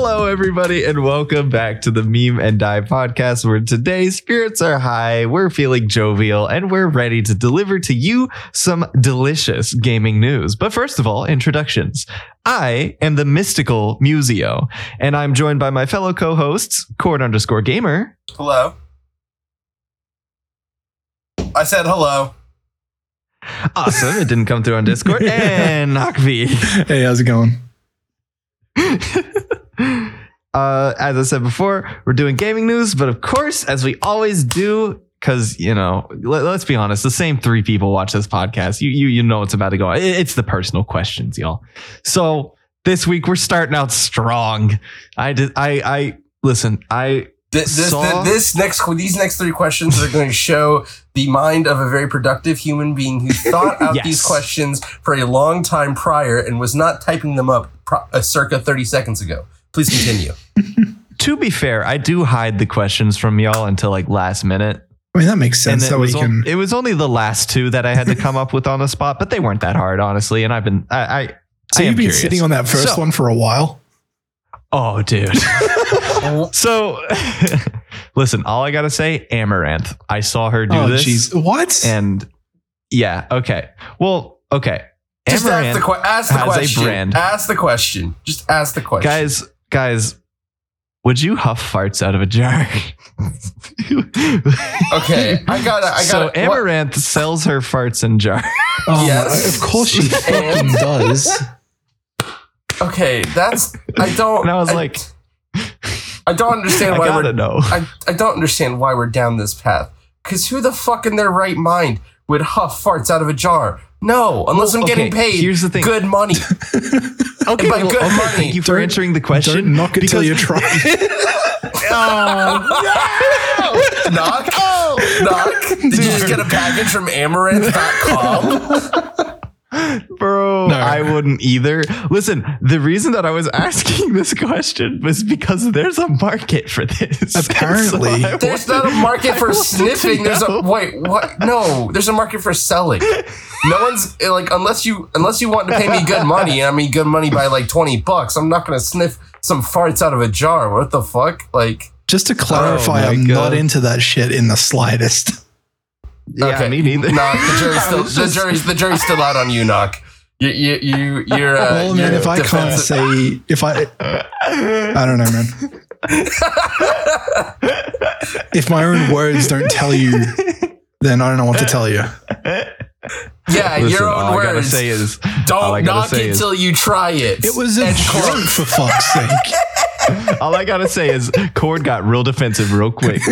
Hello, everybody, and welcome back to the Meme and Die podcast, where today's spirits are high, we're feeling jovial, and we're ready to deliver to you some delicious gaming news. But first of all, introductions. I am the mystical Museo, and I'm joined by my fellow co-hosts, Cord underscore Gamer, Hello. I said hello. awesome, it didn't come through on Discord, and Nakvi. Hey, how's it going? uh, as I said before, we're doing gaming news, but of course, as we always do, because you know, let, us be honest, the same three people watch this podcast. You you you know it's about to go. It- It's the personal questions, y'all. So this week we're starting out strong. I did. I I listen. I This, this, Saw- this next these next three questions are going to show the mind of a very productive human being who thought out Yes. these questions for a long time prior and was not typing them up pro- uh, circa 30 seconds ago. Please continue. to be fair, I do hide the questions from y'all until like last minute. I mean, that makes sense. it That we was, can. on- it was only the last two that I had to come up with on the spot, but they weren't that hard, honestly. And I've been, I, I, so I you've been curious. sitting on that first So- one for a while. Oh, dude. so, listen, all I gotta say, Amouranth. I saw her do oh, this, jeez. What? and yeah, okay. Well, okay. Just ask the, que- ask the has a question. brand. Ask the question. Just ask the question. guys, guys, would you huff farts out of a jar? Okay, I gotta. I so gotta. what- Amouranth sells her farts in jars. oh, yes. Of course she fucking does. okay, that's. I don't. And I was like, I don't understand I why we're know. I, I don't understand why we're down this path. Because who the fuck in their right mind would huff farts out of a jar? No, unless Well, I'm getting okay, paid here's the thing. good money. Okay, by well, good okay, money. thank you for Don't- answering the question. Don't knock it till you try. Knock. Knock. Did you just get a package from amouranth.com? Bro, No. I wouldn't either. Listen, the reason that I was asking this question was because there's a market for this. Apparently. I There's wanted- not a market for sniffing. There's a wait, what? No, there's a market for selling. No one's eh, like unless you unless you want to pay me good money. And I mean good money by like twenty bucks. I'm not gonna sniff some farts out of a jar. What the fuck? Like Just to oh clarify, Oh I'm God. not into that shit in the slightest. Yeah, me neither. Knock. The jury's still was the jury's the jury's still out on you, Knock. You you you you're uh, well, man, you're if I can't say, if I, I don't know, man. if my own words don't tell you, then I don't know what to tell you. yeah, Listen, your all own I gotta words. say is, all I Don't gotta knock say it is- till you try it. It was a joke, for fuck's sake. all I gotta say is, Cord got real defensive real quick.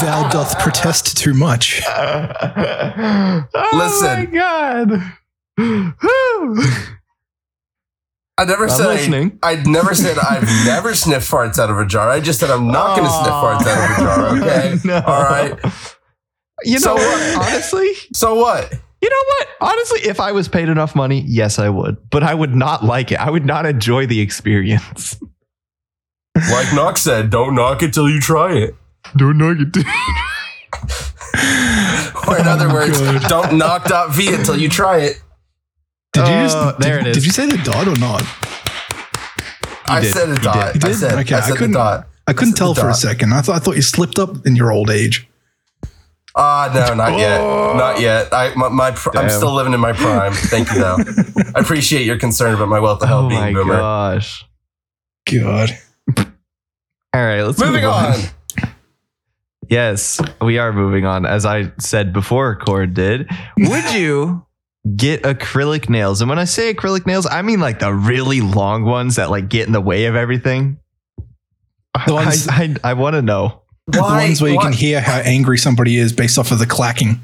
Thou doth protest too much. oh Listen. my god. I never I'm said listening. I, I never said I've never sniffed farts out of a jar. I just said I'm not going to sniff farts out of a jar. Okay, No. all right. You know what? what? Honestly, So what? You know what? Honestly, if I was paid enough money, yes, I would. But I would not like it. I would not enjoy the experience. Like Knock said, don't knock it till you try it. Don't knock it. Or in other Oh, words, God. don't knock dot .v until you try it. Did you Uh, just, there did, it is. Did you say the dot or not? I did. said a dot. did. You I said, Okay, I I said the couldn't- dot. I couldn't said tell the for a second. I thought I thought you slipped up in your old age. Ah, no, not yet. Oh. Not yet. I, my, my pr- I'm still living in my prime. Thank you, though. I appreciate your concern about my wealth of Oh health being my boomer. gosh. God. All right, let's Moving move on. Yes, we are moving on. As I said before, Cord did. Would you get acrylic nails? And when I say acrylic nails, I mean like the really long ones that like get in the way of everything. The ones- I, I, I want to know. The ones where you can hear how angry somebody is based off of the clacking.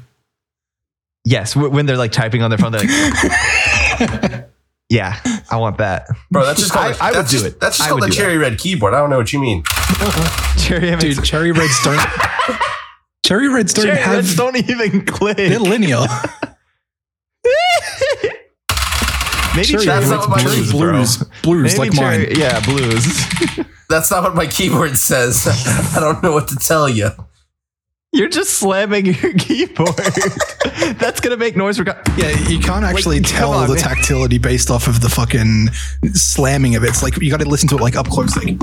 Yes, when they're like typing on their phone, they're like, "Yeah, I want that." Bro, that's just called. I- I would that's do just, it. That's just I called would the do that. cherry red keyboard. I don't know what you mean. Cherry MX Dude, cherry reds don't. cherry reds don't Cherry have. Reds don't even click. they're linear. Maybe Cherry, cherry That's Reds not what my- blues, blues, bro. blues Maybe like cherry, mine. Yeah, blues. That's not what my keyboard says. I don't know what to tell you. You're just slamming your keyboard. That's gonna make noise. Rec- Yeah, you can't actually Like, tell come on, the man. tactility based off of the fucking slamming of it. It's like you got to listen to it like up close. Like,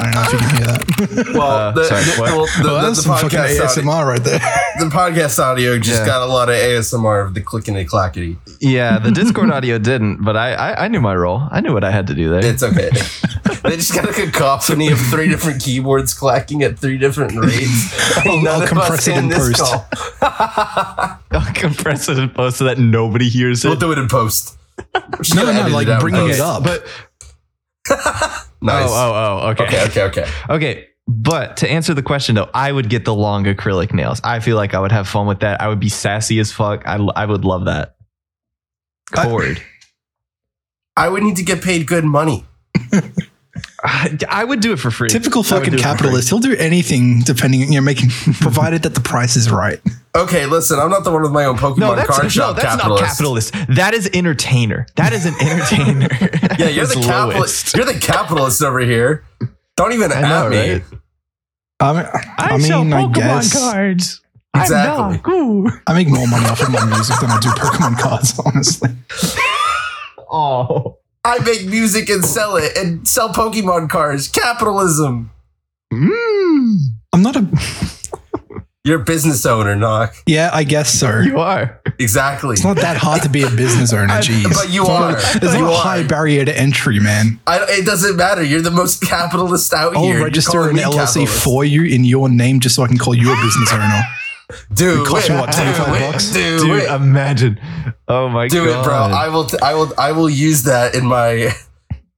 I don't know if you can hear that. Well, Uh, the, sorry, the, what? well, the, well, the, that's the some fucking podcast audio, ASMR right there. the podcast audio just Yeah. got a lot of ASMR of the clicking and clackety. yeah, the Discord audio didn't, but I, I I knew my role. I knew what I had to do there. It's okay. they just got a cacophony of three different keyboards clacking at three different rates. I'll- None I'll of compress us it in in this post. call. I'll compress it and post so that nobody hears it. We'll do it in post. We're just No, gonna no, edit like it out in bringing it post. up. but Nice. oh oh oh okay Okay, okay, okay. okay. But to answer the question though, I would get the long acrylic nails. I feel like I would have fun with that. I would be sassy as fuck. I I would love that. I- Cord. I would need to get paid good money. I, I would do it for free. Typical fucking do it for free. capitalist. He'll do anything depending, you know, making provided that the price is right. Okay, listen, I'm not the one with my own Pokemon No, that's, card no, shop that's capitalist. not capitalist. That is entertainer. That is an entertainer. Yeah, you're the capitalist. You're the capitalist over here. Don't even I know, at me. right? I mean, I, mean, I guess cards. Exactly. Ooh. I make more money off of my music than I do Pokemon cards, honestly. Oh. I make music and sell it and sell Pokemon cards. Capitalism. Mm. I'm not a. You're a business owner, Knock. Yeah, I guess so. You are. Exactly. It's not that hard to be a business owner, I- jeez. but you are. There's You no are. high barrier to entry, man. I, it doesn't matter. You're the most capitalist out here. I'll here. You're register calling an LLC capitalist. for you in your name just so I can call you a business owner. Do It costs it. you, what, do 25 it. bucks? Do Dude, it. imagine. Oh my do god. it, bro. I will. T- I will. I will use that in my.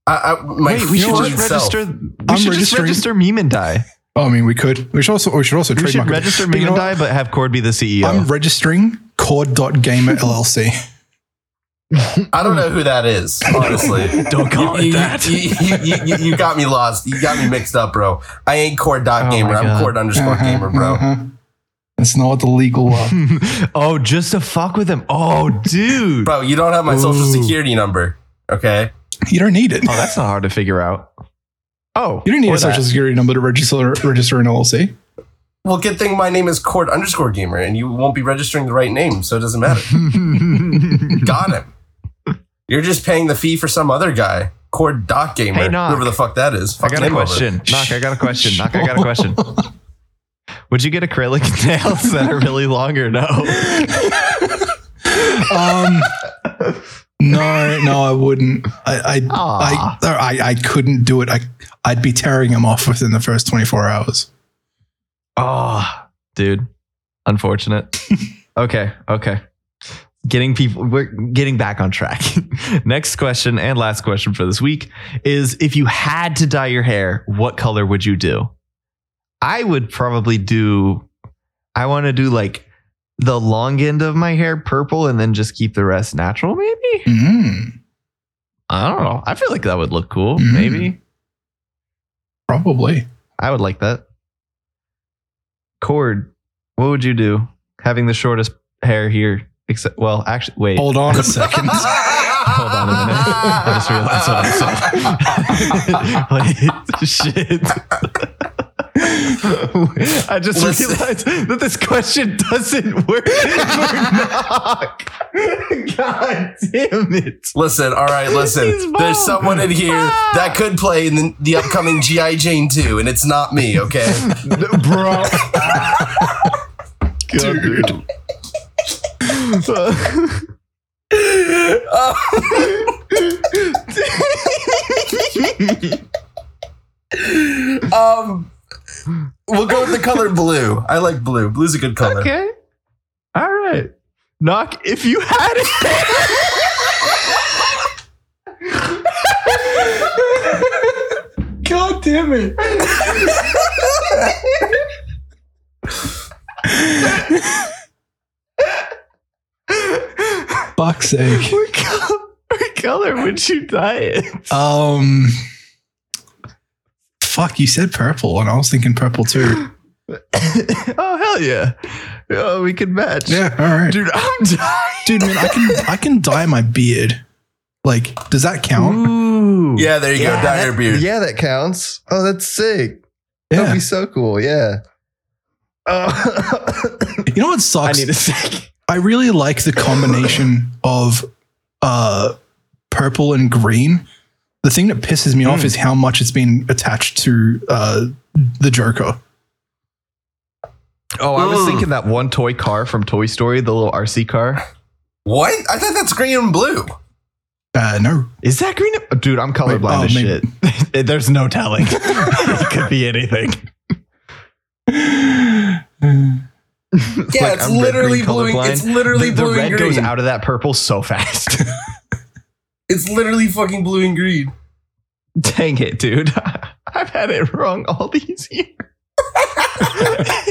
I, I, my Wait, we should just self. register. We I'm should just register meme and die. Oh, I mean, we could. We should also. We should also We should trademark it. register But meme you and what? die, but have Cord be the CEO. I'm registering Cord.gamer LLC. I don't know who that is. Honestly, Don't call it you, that. You, you, you, you, you got me lost. You got me mixed up, bro. I ain't cord dot Oh gamer. my I'm God. cord underscore Uh-huh, gamer, bro. That's not what the legal uh, oh, just to fuck with him. Oh, dude. Bro, you don't have my social security number. Okay. You don't need it. Oh, that's not hard to figure out. Oh, You don't need or a social that. security number to register register an LLC. Well, good thing my name is Cord underscore gamer, and you won't be registering the right name, so it doesn't matter. got him. You're just paying the fee for some other guy. Cord dot gamer. Hey, Knock. whoever the fuck that is. I Fuck got a him over. question. Knock, I got a question. Knock, I got a question. Would you get acrylic nails that are really long or no? Um, no, no, I wouldn't. I, I, I, I, I couldn't do it. I, I'd be tearing them off within the first 24 hours. Oh, dude. Unfortunate. okay, okay. Getting people we're getting back on track. Next question and last question for this week is if you had to dye your hair, what color would you do? I would probably do I want to do like the long end of my hair purple and then just keep the rest natural maybe? Mm, I don't know. I feel like that would look cool. Mm. Maybe. probably. I would like that. Cord, what would you do? Having the shortest hair here, except well, actually, wait. Hold on a second. Hold on a minute. I just realized what I said. Wait, shit. I just realized that this question doesn't work. God damn it. Listen, all right, listen. There's someone in here that could play in the, the upcoming G.I. Jane 2, and it's not me, okay? Bro. Dude. um, we'll go with the color blue. I like blue. Blue's a good color. okay. All right. Knock, if you had it. God damn it. Fuck's sake. What color, what color would you dye it? Um, fuck, you said purple, and I was thinking purple too. oh hell yeah! Oh, we could match. Yeah, all right. dude, I'm dying. Dude, man, I can I can dye my beard. Like, does that count? Ooh. Yeah, there you go. Dye your beard. Yeah, that counts. Oh, that's sick. That'd be so cool. Yeah. Oh. You know what sucks? I sucks? need a sec. I really like the combination of uh, purple and green. The thing that pisses me off Mm. is how much it's been attached to uh, the Joker. Oh, I was Mm. thinking that one toy car from Toy Story, the little RC car. What? I thought that's green and blue. Uh, no, Is that green? Dude, I'm colorblind Wait, oh, as maybe- shit. There's no telling. it could be anything. Yeah, Like, it's I'm red-green literally blue. colorblind. It's literally the, the red and goes out of that purple so fast. It's literally fucking blue and green. Dang it, dude. I've had it wrong all these years.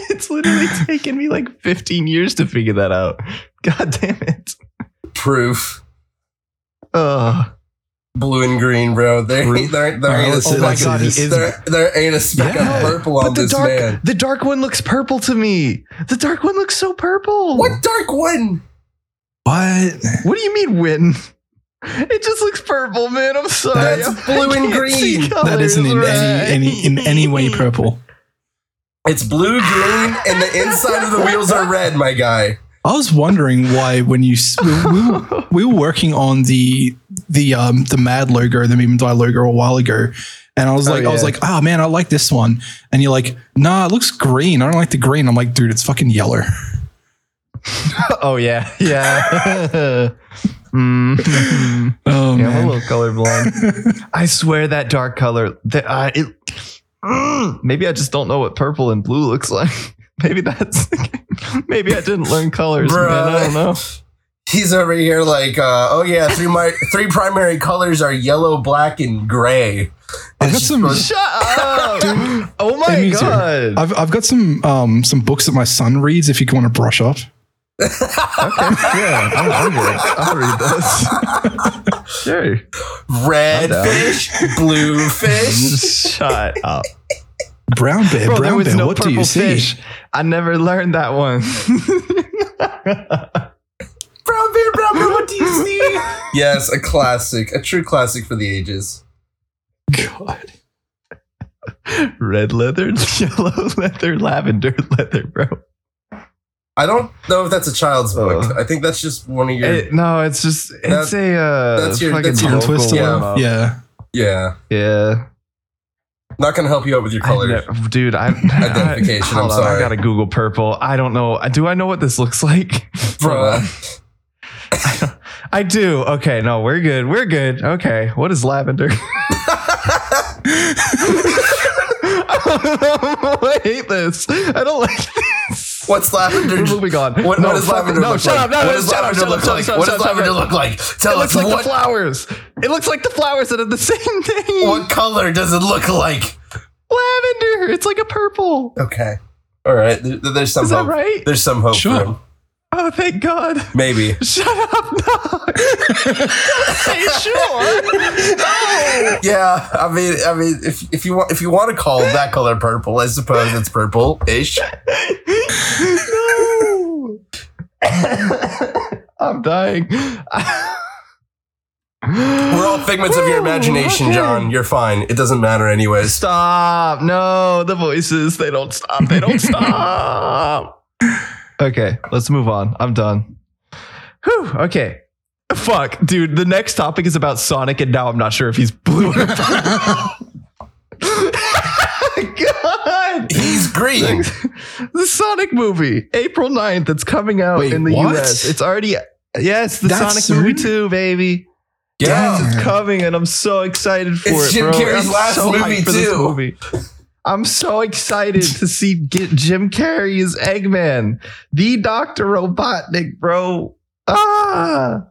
it's literally taken me like 15 years to figure that out. God damn it. Proof. Ugh. Blue and green, bro. There, Proof. there, there Alright, ain't a let's Oh my let's of- see god, is. there, there ain't a speck Yeah. of purple on But the this dark, man. the dark one looks purple to me. The dark one looks so purple. What dark one? what? What do you mean win? It just looks purple, man. I'm sorry. That's blue and green. colors That isn't in right. any any in any way purple. It's blue, green, and the inside of the wheels are red, my guy. I was wondering why when you we, we, were, we were working on the the um the Mad logo, the Meme and Die logo a while ago, and I was Oh, like, I was like, oh man, I like this one, and you're like, nah, it looks green. I don't like the green. I'm like, dude, it's fucking yellow. oh yeah, yeah. mm Oh Yeah, I'm a little colorblind. I swear that dark color. That uh, it. Mm, maybe I just don't know what purple and blue looks like. Maybe that's. maybe I didn't learn colors, man. I don't know. He's over here like, uh, oh yeah, three my three primary colors are yellow, black, and gray. I've got some. Shut up! oh my Hey, me too. god! I've, I've got some um some books that my son reads. If you want to brush up, Okay, yeah, I'm, I'm good. I'll read this. sure. Red fish, blue fish. Shut up. brown bear, Bro, brown bear. no what do you purple see? I never learned that one. Brown bear, brown bear, what do you see? yes, a classic, a true classic for the ages. God. Red leather, yellow leather, lavender leather, bro. I don't know if that's a child's book. Uh. I think that's just one of your. It- no, it's just it's That- a uh, that's your- fucking that's your Tongue vocal. Yeah. Yeah. yeah, Yeah, not gonna help you out with your I ne- dude. I Identification, I, I'm hold on, sorry. I gotta Google purple. I don't know. Do I know what this looks like, Bro, I do. Okay, no, we're good. We're good. Okay, what is lavender? I hate this. I don't like this. What's lavender? We're moving on. What, no, what does lavender no, look shut like? up. No, what does shut lavender up, look shut up, like? shut up, What does lavender up. look like? Tell It us looks like what the flowers. It looks like the flowers that are the same thing. what color does it look like? Lavender. It's like a purple. Okay, all right. There, there's some Is that right? There's some hope Sure. for him. Oh, thank God. Maybe. Shut up. No. Say sure. No. Yeah, I mean, I mean, if if you want if you want to call that color purple, I suppose it's purple-ish. no. I'm dying. We're all figments of your imagination, okay. John. You're fine. It doesn't matter anyways. Stop. No, the voices, they don't stop. They don't stop. Okay, let's move on. I'm done. Whew, okay. Fuck, dude. The next topic is about Sonic, and now I'm not sure if he's blue or. God. He's green. the Sonic movie, April 9th. It's coming out Wait, in the what? US. It's already, yes, the That's Sonic movie soon? too, baby. Yeah. Yes, it's coming, and I'm so excited for It's it, Jim bro. Carrey's I'm last so movie, for this too. movie. I'm so excited to see get Jim Carrey as Eggman, the Doctor Robotnik, bro. Ah,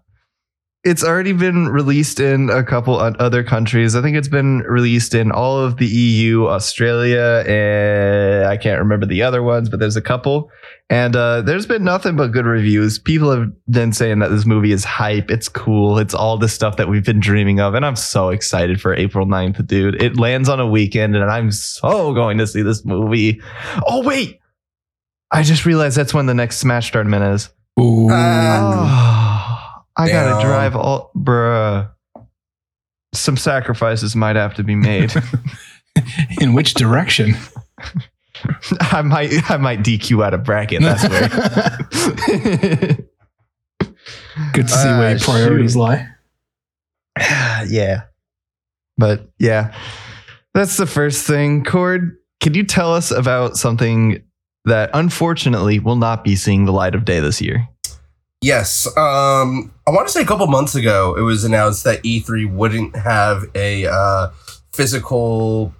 it's already been released in a couple other countries. I think it's been released in all of the EU, Australia, and I can't remember the other ones, but there's a couple. And uh, there's been nothing but good reviews. People have been saying that this movie is hype. It's cool. It's all the stuff that we've been dreaming of. And I'm so excited for April 9th, dude. It lands on a weekend, and I'm so going to see this movie. Oh, wait. I just realized that's when the next Smash tournament is. Ooh. Oh, I gotta drive all, bruh. Some sacrifices might have to be made. In which direction? I might I might DQ out a bracket. That's weird. Good to see where Ah, your priorities shoot. lie. yeah. But yeah, that's the first thing. Cord, can you tell us about something that unfortunately will not be seeing the light of day this year? Yes. Um, I want to say a couple months ago, it was announced that E3 wouldn't have a uh, physical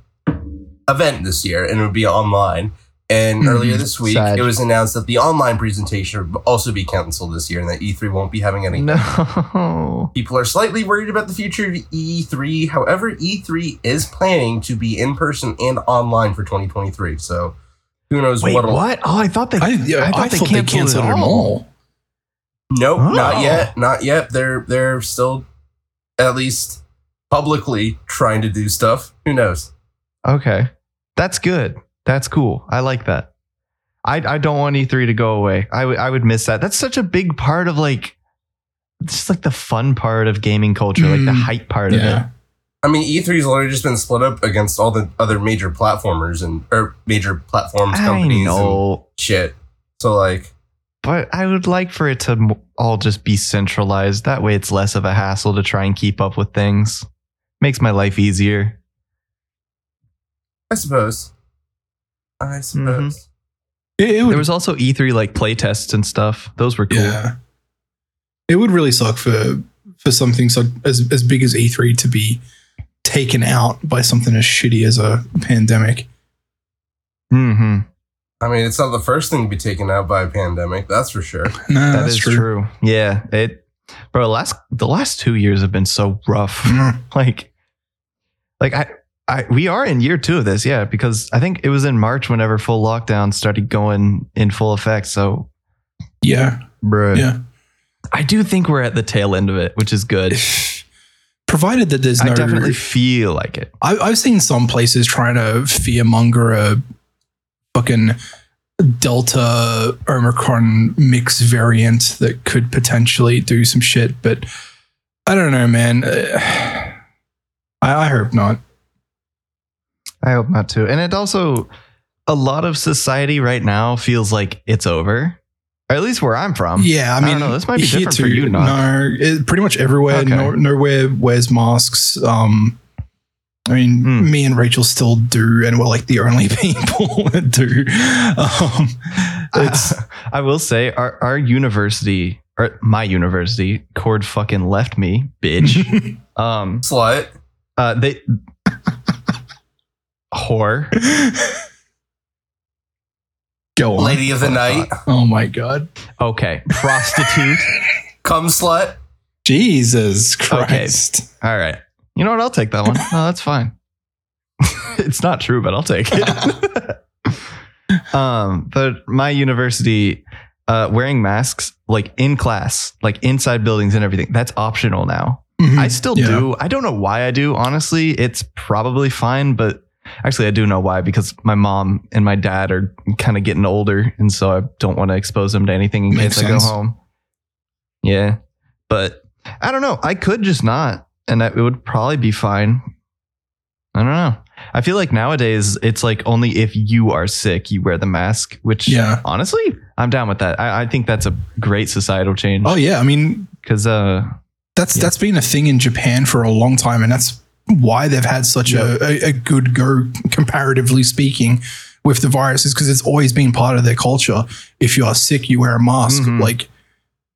event this year and it would be online. And Hmm, earlier this week, sad. it was announced that the online presentation would also be canceled this year and that E3 won't be having any. No. People are slightly worried about the future of E3. However, E3 is planning to be in person and online for 2023. So who knows Wait, what'll. what? Oh, I thought they. I, yeah, I, thought, they canceled it them all. Nope, Oh. not yet. Not yet. They're they're still at least publicly trying to do stuff. Who knows? Okay, that's good. That's cool. I like that. I I don't want E3 to go away. I would I would miss that. That's such a big part of like, just like the fun part of gaming culture, like the Mm, hype part of it. I mean, E3's already just been split up against all the other major platformers and or major platforms I companies and shit. So like, but I would like for it to all just be centralized. That way, it's less of a hassle to try and keep up with things. Makes my life easier. I suppose. I suppose. It, it would, There was also E3 like playtests and stuff. Those were cool. yeah. It would really suck for for something so as as big as E3 to be taken out by something as shitty as a pandemic. hmm I mean, it's not the first thing to be taken out by a pandemic. That's for sure. No, That that's is true. true. Yeah, it. Bro, last the last two years have been so rough. Like, like I, I we are in year two of this. Yeah, because I think it was in March whenever full lockdown started going in full effect. So, Yeah, bro, yeah. I do think we're at the tail end of it, which is good. Provided that there's no, I definitely feel like it. I, I've seen some places trying to fearmonger a fucking Delta Omicron mix variant that could potentially do some shit, but I don't know, man. Uh, I, I hope not. I hope not too. And it also, a lot of society right now feels like it's over, or at least where I'm from. Yeah, I I mean, know, this might be different for you, Nog. No, it, pretty much everywhere. Okay. No, nowhere wears masks. Um, I mean, Hmm. me and Rachel still do, and we're like the only people that do. Um, it's I will say our our university or my university, Cord fucking left me, bitch. um Slut. uh they whore. go on. Lady of the night. Oh my god, Okay. Prostitute. Come slut. Jesus Christ! All right. You know what? I'll take that one. No, that's fine. it's not true, but I'll take it. um, but my university uh wearing masks like in class, like inside buildings and everything, that's optional now. Mhm. I still Yeah. do. I don't know why I do. Honestly, it's probably fine, but actually, I do know why because my mom and my dad are kind of getting older, and so I don't want to expose them to anything in Makes case I go home. Yeah, but I don't know. I could just not, and it would probably be fine. I don't know. I feel like nowadays it's like only if you are sick you wear the mask, which Yeah. honestly, I'm down with that. I, I think that's a great societal change Oh yeah, I mean because uh, that's Yeah. that's been a thing in Japan for a long time, and that's why they've had such a, a, a good go comparatively speaking with the viruses because it's always been part of their culture. If you are sick, you wear a mask. Mhm. Like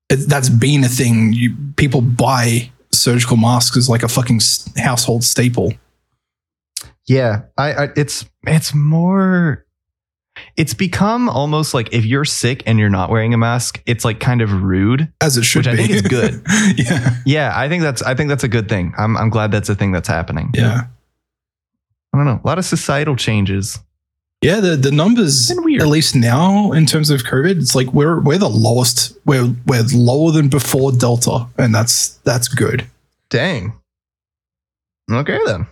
it, that's been a thing. You, people buy surgical masks is like a fucking household staple. Yeah, I, I it's it's more it's become almost like if you're sick and you're not wearing a mask, it's like kind of rude. As it should be. Which I be. think is good. yeah. Yeah, I think that's I think that's a good thing. I'm I'm glad that's a thing that's happening. Yeah. I don't know. A lot of societal changes. Yeah, the, the numbers at least now in terms of COVID, it's like we're we're the lowest. We're we're lower than before Delta, and that's that's good. Dang. Okay then.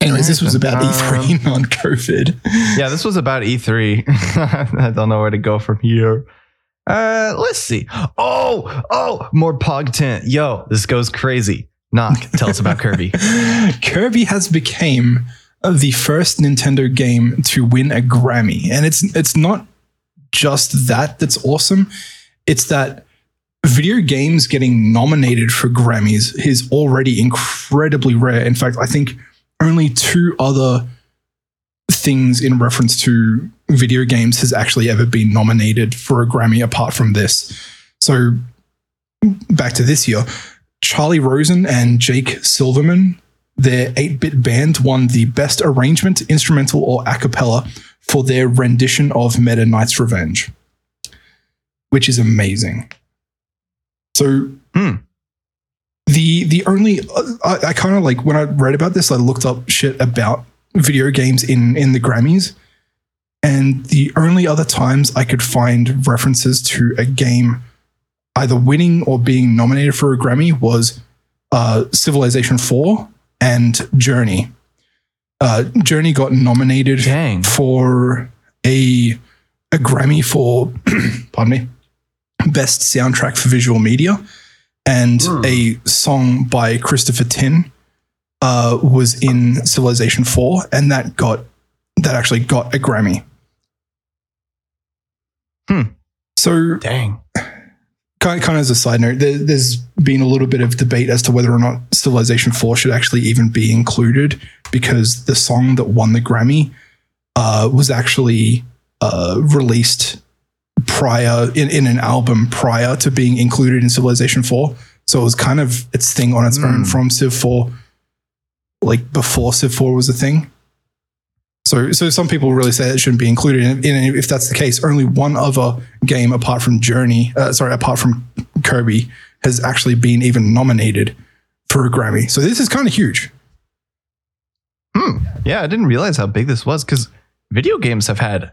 Anyways, this was about Um, E3, not COVID. Yeah, this was about E3. I don't know where to go from here. Uh, let's see. Oh, oh, more pog tent. Yo, this goes crazy. Knock. Tell us about Kirby. Kirby has became the first Nintendo game to win a Grammy, and it's it's not just that that's awesome. It's that video games getting nominated for Grammys is already incredibly rare. In fact, I think only two other things in reference to video games has actually ever been nominated for a Grammy apart from this. So back to this year, Charlie Rosen and Jake Silverman, their 8-bit band won the best arrangement, instrumental or a cappella for their rendition of Meta Knight's Revenge, which is amazing. So Hmm. the the only I, I kind of like when I read about this, I looked up shit about video games in in the Grammys, and the only other times I could find references to a game either winning or being nominated for a Grammy was uh, Civilization Four and Journey. Uh, Journey got nominated Dang. for a a Grammy for pardon me best soundtrack for visual media and Hmm. a song by Christopher Tin uh, was in Civilization 4 and that got that actually got a Grammy. Hmm. So Dang. Kind kind of as a side note, there, there's been a little bit of debate as to whether or not Civilization 4 should actually even be included because the song that won the Grammy uh, was actually uh, released prior in, in an album prior to being included in Civilization 4. So it was kind of its thing on its own Hmm. from Civ 4, like before Civ 4 was a thing. So, so some people really say it shouldn't be included. And and if that's the case, only one other game apart from Journey, uh, sorry, apart from Kirby, has actually been even nominated for a Grammy. So this is kind of huge. Hmm. Yeah, I didn't realize how big this was because video games have had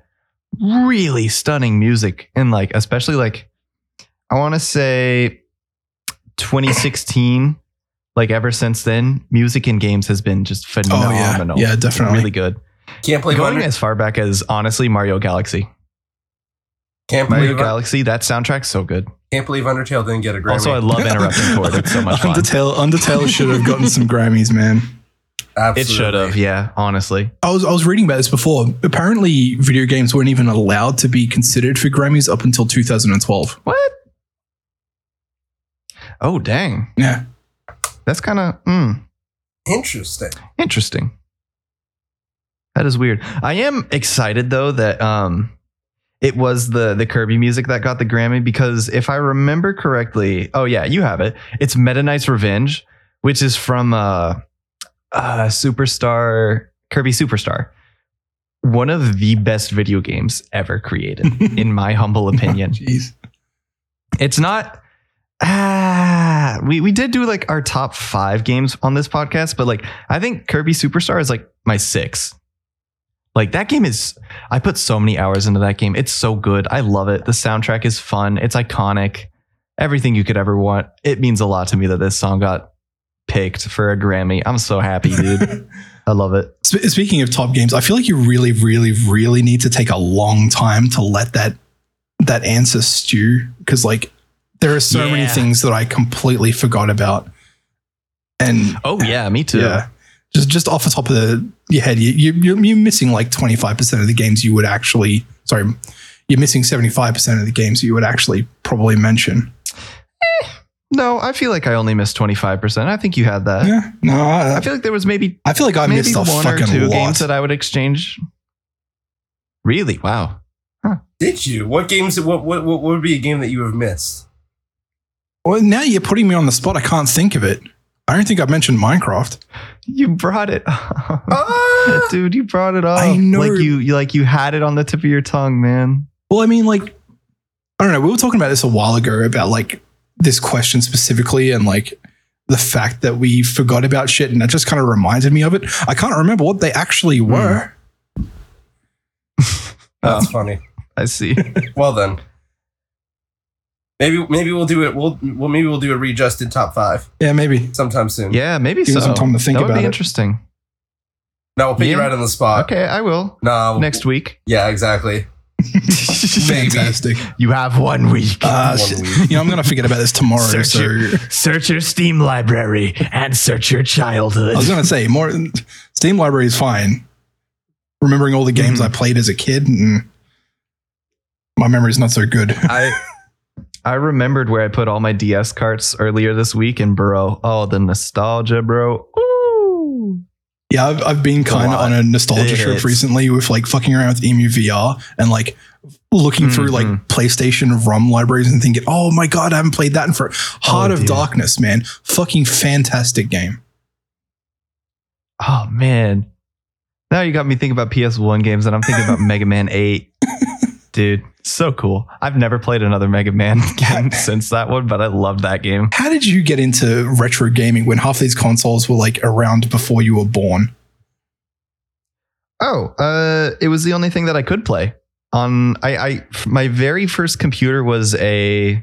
really stunning music and like especially like I want to say 2016 like ever since then music in games has been just phenomenal. Oh, yeah, definitely. Really good. Can't believe Going Under- as far back as honestly Mario Galaxy. can't Mario believe Galaxy, that soundtrack's so good. can't believe Undertale didn't get a Grammy. Also, I love interrupting Cord. It's so much fun. Undertale, Undertale should have gotten some Grammys, man. Absolutely. It should have, yeah, honestly. I was I was reading about this before. Apparently, video games weren't even allowed to be considered for Grammys up until 2012. What? Oh, dang. Yeah, That's kind of mm, Interesting. interesting. That is weird. I am excited though that um it was the the Kirby music that got the Grammy because if I remember correctly, oh yeah, you have it. It's Meta Knight's Revenge, which is from uh, uh Superstar Kirby Superstar. One of the best video games ever created, in my humble opinion. Jeez. It's not. Ah, we we did do like our top five games on this podcast, but like I think Kirby Superstar is like my six. Like that game is, I put so many hours into that game. It's so good. I love it. The soundtrack is fun. It's iconic. Everything you could ever want. It means a lot to me that this song got picked for a Grammy. I'm so happy, dude. I love it. Sp- Speaking of top games, I feel like you really, really, really need to take a long time to let that that answer stew because like there are so many things that I completely forgot about. And Oh yeah, me too. yeah, just just off the top of the, your head, you, you you're, you're missing like 25 percent of the games you would actually. Sorry, you're missing 75 percent of the games you would actually probably mention. Eh, no, I feel like I only missed 25%. I think you had that. Yeah, no, I, I feel like there was maybe I feel like I missed a one or two lot. games that I would exchange. Really? Wow. Did you? What games? What, what what would be a game that you have missed? well, now you're putting me on the spot. I can't think of it. I don't think I've mentioned Minecraft. You brought it. Ah! Dude, you brought it up. I know. Like you, you like you had it on the tip of your tongue, man. Well, I mean, like, I don't know. We were talking about this a while ago about like this question specifically and like the fact that we forgot about shit. And that just kind of reminded me of it. I can't remember what they actually Hmm. were. That's funny. I see. Well then, maybe maybe we'll do it. We'll well maybe we'll do a readjusted top five Yeah, maybe. sometime soon. yeah, maybe Give so. us some time to think that would about be it. interesting. No, we'll put you Yeah. right on the spot. Okay, I will No. next week. Yeah, exactly. Fantastic. you have one week. Uh, One shit. week. you know, I'm gonna forget about this tomorrow. Search so your- search your Steam library and search your childhood. I was gonna say more. Steam library is fine. Remembering all the games Mhm. I played as a kid, and my memory's not so good. I I remembered where I put all my DS carts earlier this week in Burrow. Oh, the nostalgia, bro. Ooh. Yeah, I've, I've been kind of on a nostalgia trip recently with like fucking around with Emu VR and like looking through like Mhm. PlayStation ROM libraries and thinking, oh my god, I haven't played that in for Heart of dear. Darkness, man, fucking fantastic game. Oh man. Now you got me thinking about PS1 games and I'm thinking about Mega Man 8. Dude, so cool. I've never played another Mega Man game since that one, but I loved that game. How did you get into retro gaming when half these consoles were like around before you were born? Oh, uh, it was the only thing that I could play. On I, I my very first computer was a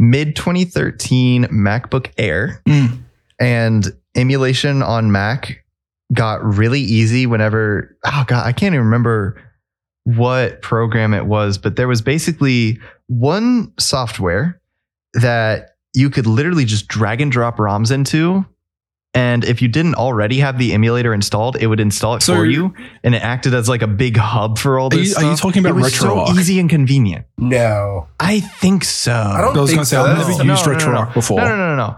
mid 2013 MacBook Air, Mm. and emulation on Mac got really easy whenever. Oh god, I can't even remember what program it was, but there was basically one software that you could literally just drag and drop ROMs into. And if you didn't already have the emulator installed, it would install it So- for you, and it acted as like a big hub for all Are this. you, are you talking about it was so easy and convenient. No. I think so. I don't I was think gonna say so. I've That's- never No, used no, no, no. RetroArch before. No, no, no, no, no.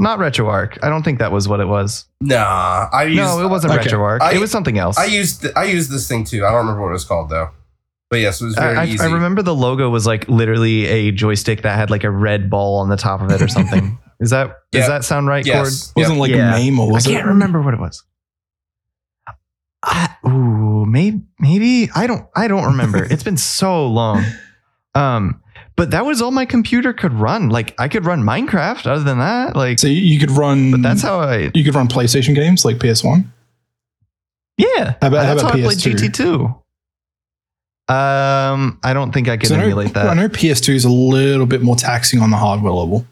Not RetroArch. I don't think that was what it was. Nah. I used no, it wasn't okay. RetroArch. I- it was something else. I used I used this thing too. I don't remember what it was called though. But yes, it was very I, I- easy. I remember the logo was like literally a joystick that had like a red ball on the top of it or something. Is that does that sound right, Yes. wasn't like Yeah. a name or Cord? was I it? can't remember what it was. I, ooh, maybe maybe I don't I don't remember. it's been so long. Um, but that was all my computer could run. Like I could run Minecraft. Other than that, like, So you- could run. but that's how I. you could run PlayStation games like PS1. Yeah, How about- how that's about how I played PS2? GT two. Um, I don't think I could So I know, emulate I know PS2 is a little bit more taxing on the hardware level.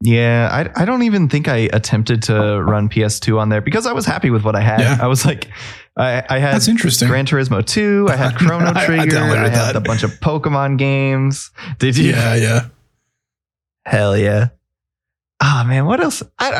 Yeah, I I don't even think I attempted to run PS2 on there because I was happy with what I had. Yeah. I was like, I, I had That's interesting. Gran Turismo 2, I had Chrono I- I Trigger, I, had that. a bunch of Pokemon games. Did you? yeah, yeah. Hell yeah. Ah man, what else? I,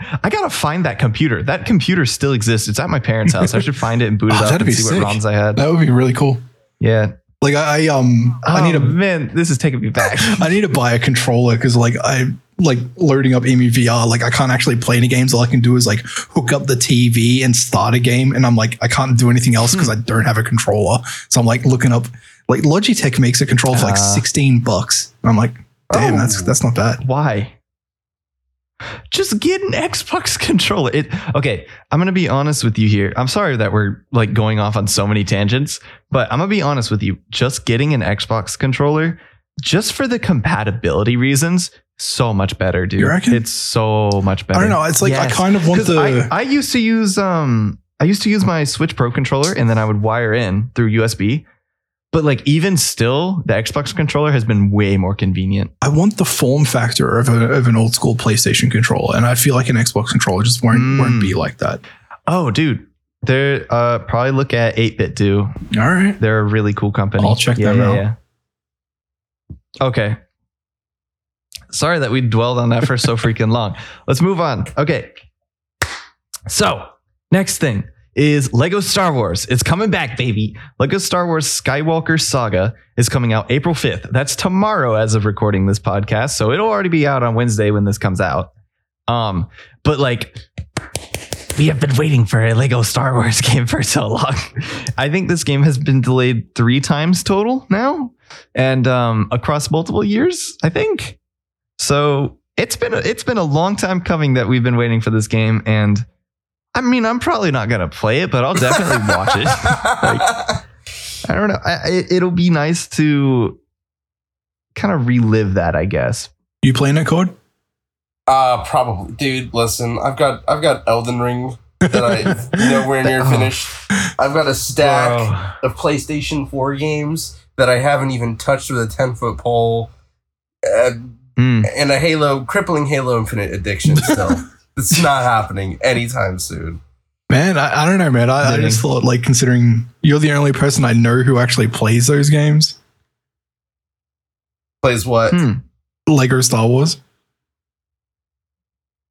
I I gotta find that computer. That computer still exists. It's at my parents' house. I should find it and boot it Oh, up and see sick. what ROMs I had. That would be really cool. Yeah. Like I, I um Oh, I need a man. This is taking me back. I need to buy a controller because like I like loading up Emu VR. Like I can't actually play any games. All I can do is like hook up the TV and start a game, and I'm like I can't do anything else because I don't have a controller. So I'm like looking up like Logitech makes a controller for like Ah. 16 bucks. And I'm like, damn, Oh. that's that's not bad. Why? Just get an Xbox controller. It okay. I'm gonna be honest with you here. I'm sorry that we're like going off on so many tangents, but I'm gonna be honest with you. Just getting an Xbox controller, just for the compatibility reasons, so much better, dude. You reckon? It's so much better. I don't know. It's like I kind of want 'Cause the. I, I used to use um I used to use my Switch Pro controller and then I would wire in through USB. But like even still, the Xbox controller has been way more convenient. I want the form factor of, a, of an old school PlayStation controller, and I feel like an Xbox controller just won't Mm. won't be like that. Oh, dude. They're uh probably look at 8BitDo. All right, They're a really cool company. I'll check them out. Okay. Sorry that we dwelled on that for so freaking long. Let's move on. Okay. So, next thing is Lego Star Wars. It's coming back, baby. Lego Star Wars Skywalker Saga is coming out April 5th. That's tomorrow as of recording this podcast. So it'll already be out on Wednesday when this comes out. Um, but like we have been waiting for a Lego Star Wars game for so long. I think this game has been delayed three times total now, and um, across multiple years. I think so. It's been a, it's been a long time coming that we've been waiting for this game, and I mean, I'm probably not gonna play it, but I'll definitely watch it. I don't know. I, it, it'll be nice to kind of relive that, I guess. you playing it, Cord? Uh, probably, dude. Listen, I've got I've got Elden Ring that I nowhere near Oh. finished. I've got a stack Bro. of PlayStation Four games that I haven't even touched with a ten foot pole, uh, Mm. and a Halo crippling Halo Infinite addiction. Still, it's not happening anytime soon. Man, I, I don't know, man. I, I just thought, like, considering you're the only person I know who actually plays those games, Plays what? Hmm. Lego Star Wars.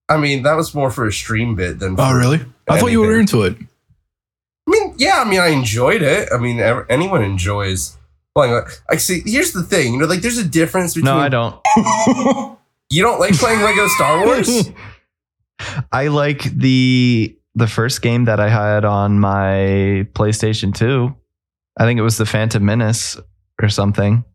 I mean, that was more for a stream bit than. Oh, for- really? I thought you were into it. I mean, yeah. I mean, I enjoyed it. I mean, ev- anyone enjoys playing. Like, I see. Here's the thing. You know, like, there's a difference between. No, I don't. You don't like playing Lego Star Wars? I like the the first game that I had on my PlayStation 2. I think it was the Phantom Menace or something.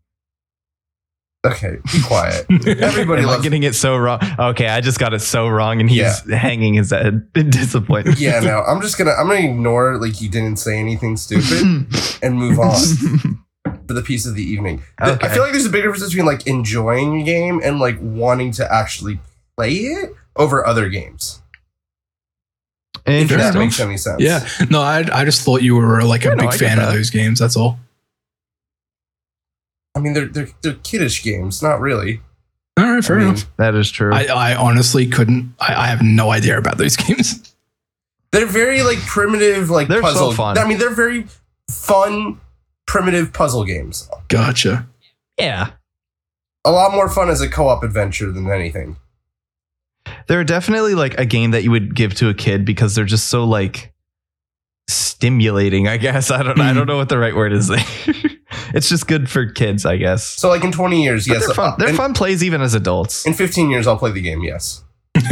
okay, be quiet. Everybody loves. getting it so wrong? Okay, I just got it so wrong, and he's hanging his head in disappointment. yeah, no. I'm just gonna. I'm gonna ignore like you didn't say anything stupid and move on for the piece of the evening. Okay. I feel like there's a big difference between like enjoying a game and like wanting to actually play it over other games. If that Interesting. makes any sense. yeah. No, I, I just thought you were like a Yeah, big I get fan of those games. That's all. I mean, they're they're they're kiddish games, not really. All right, fair I mean, enough. That is true. I, I honestly couldn't. I, I have no idea about those games. They're very like primitive, like They're so puzzle. fun. I mean, they're very fun, primitive puzzle games. Gotcha. yeah. A lot more fun as a co-op adventure than anything. They're definitely like a game that you would give to a kid because they're just so like stimulating, I guess. I don't I Hmm. don't know what the right word is there. it's just good for kids, I guess. So, like in 20 years, But yes, they're fun. uh, They're in, fun plays even as adults. in 15 years, I'll play the game. Yes.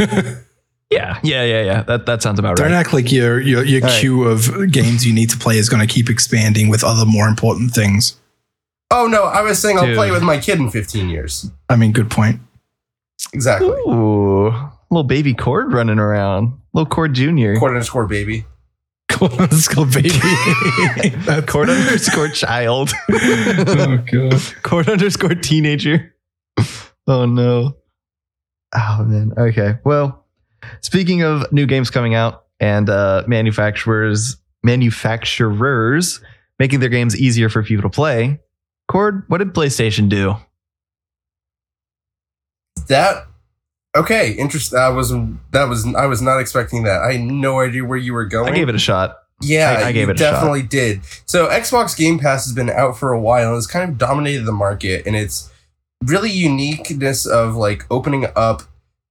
Yeah, yeah, yeah, yeah. That that sounds about right. Don't act like your your, your All right. queue of games you need to play is going to keep expanding with other more important things. Oh no, I was saying I'll play with my kid in 15 years. I mean, good point. Exactly. Ooh, little baby Cord running around. Little Cord Junior. Cord underscore baby. Cool underscore baby. Cord underscore child. oh god. Cord underscore teenager. Oh no. Oh man. Okay. Well, speaking of new games coming out and uh, manufacturers manufacturers making their games easier for people to play, Cord, what did PlayStation do? That okay? Interesting. I was that was I was not expecting that. I had no idea where you were going. I gave it a shot. Yeah, I- I gave it a shot. definitely did. So Xbox Game Pass has been out for a while and it's kind of dominated the market and it's really uniqueness of like opening up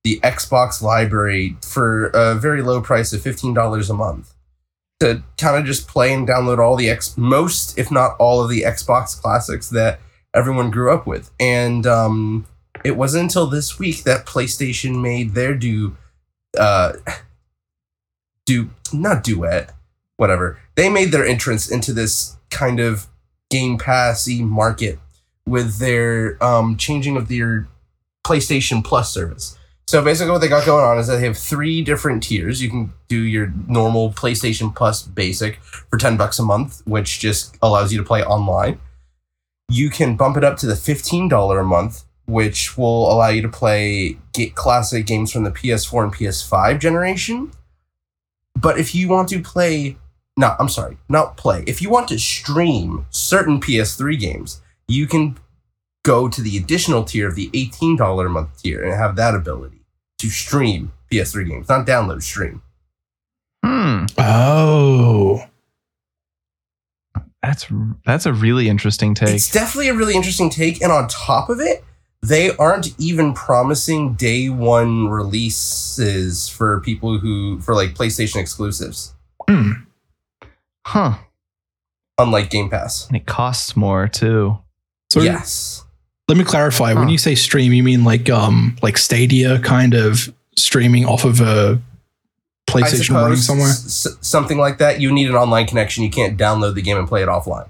the Xbox library for a very low price of $15 a month to kind of just play and download all the X most if not all of the Xbox classics that everyone grew up with. And um it wasn't until this week that PlayStation made their do uh do not duet whatever. They made their entrance into this kind of Game Passy market with their um, changing of their PlayStation Plus service. So basically, what they got going on is that they have three different tiers. You can do your normal PlayStation Plus Basic for ten bucks a month, which just allows you to play online. You can bump it up to the fifteen dollar a month, which will allow you to play get classic games from the PS4 and PS5 generation. But if you want to play, no, I'm sorry, not play. If you want to stream certain PS3 games, you can go to the additional tier of the $18 a month tier and have that ability to stream PS3 games, not download, stream. Hmm. Oh. That's that's a really interesting take. It's definitely a really interesting take. And on top of it, they aren't even promising day one releases for people who, for like PlayStation exclusives, Hmm. Huh. unlike Game Pass. And it costs more too. So yes. Let me clarify. When you say stream, you mean like um like Stadia kind of streaming off of a PlayStation running somewhere? s- s- something like that. You need an online connection. You can't download the game and play it offline.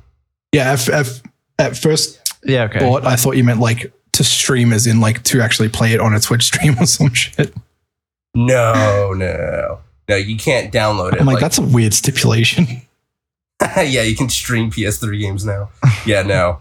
Yeah. At, at, at first Yeah. Okay. thought, I thought you meant like to stream, as in like to actually play it on a Twitch stream or some shit. No, no, no. You can't download it. I'm like, that's a weird stipulation. yeah, you can stream PS3 games now. Yeah, no.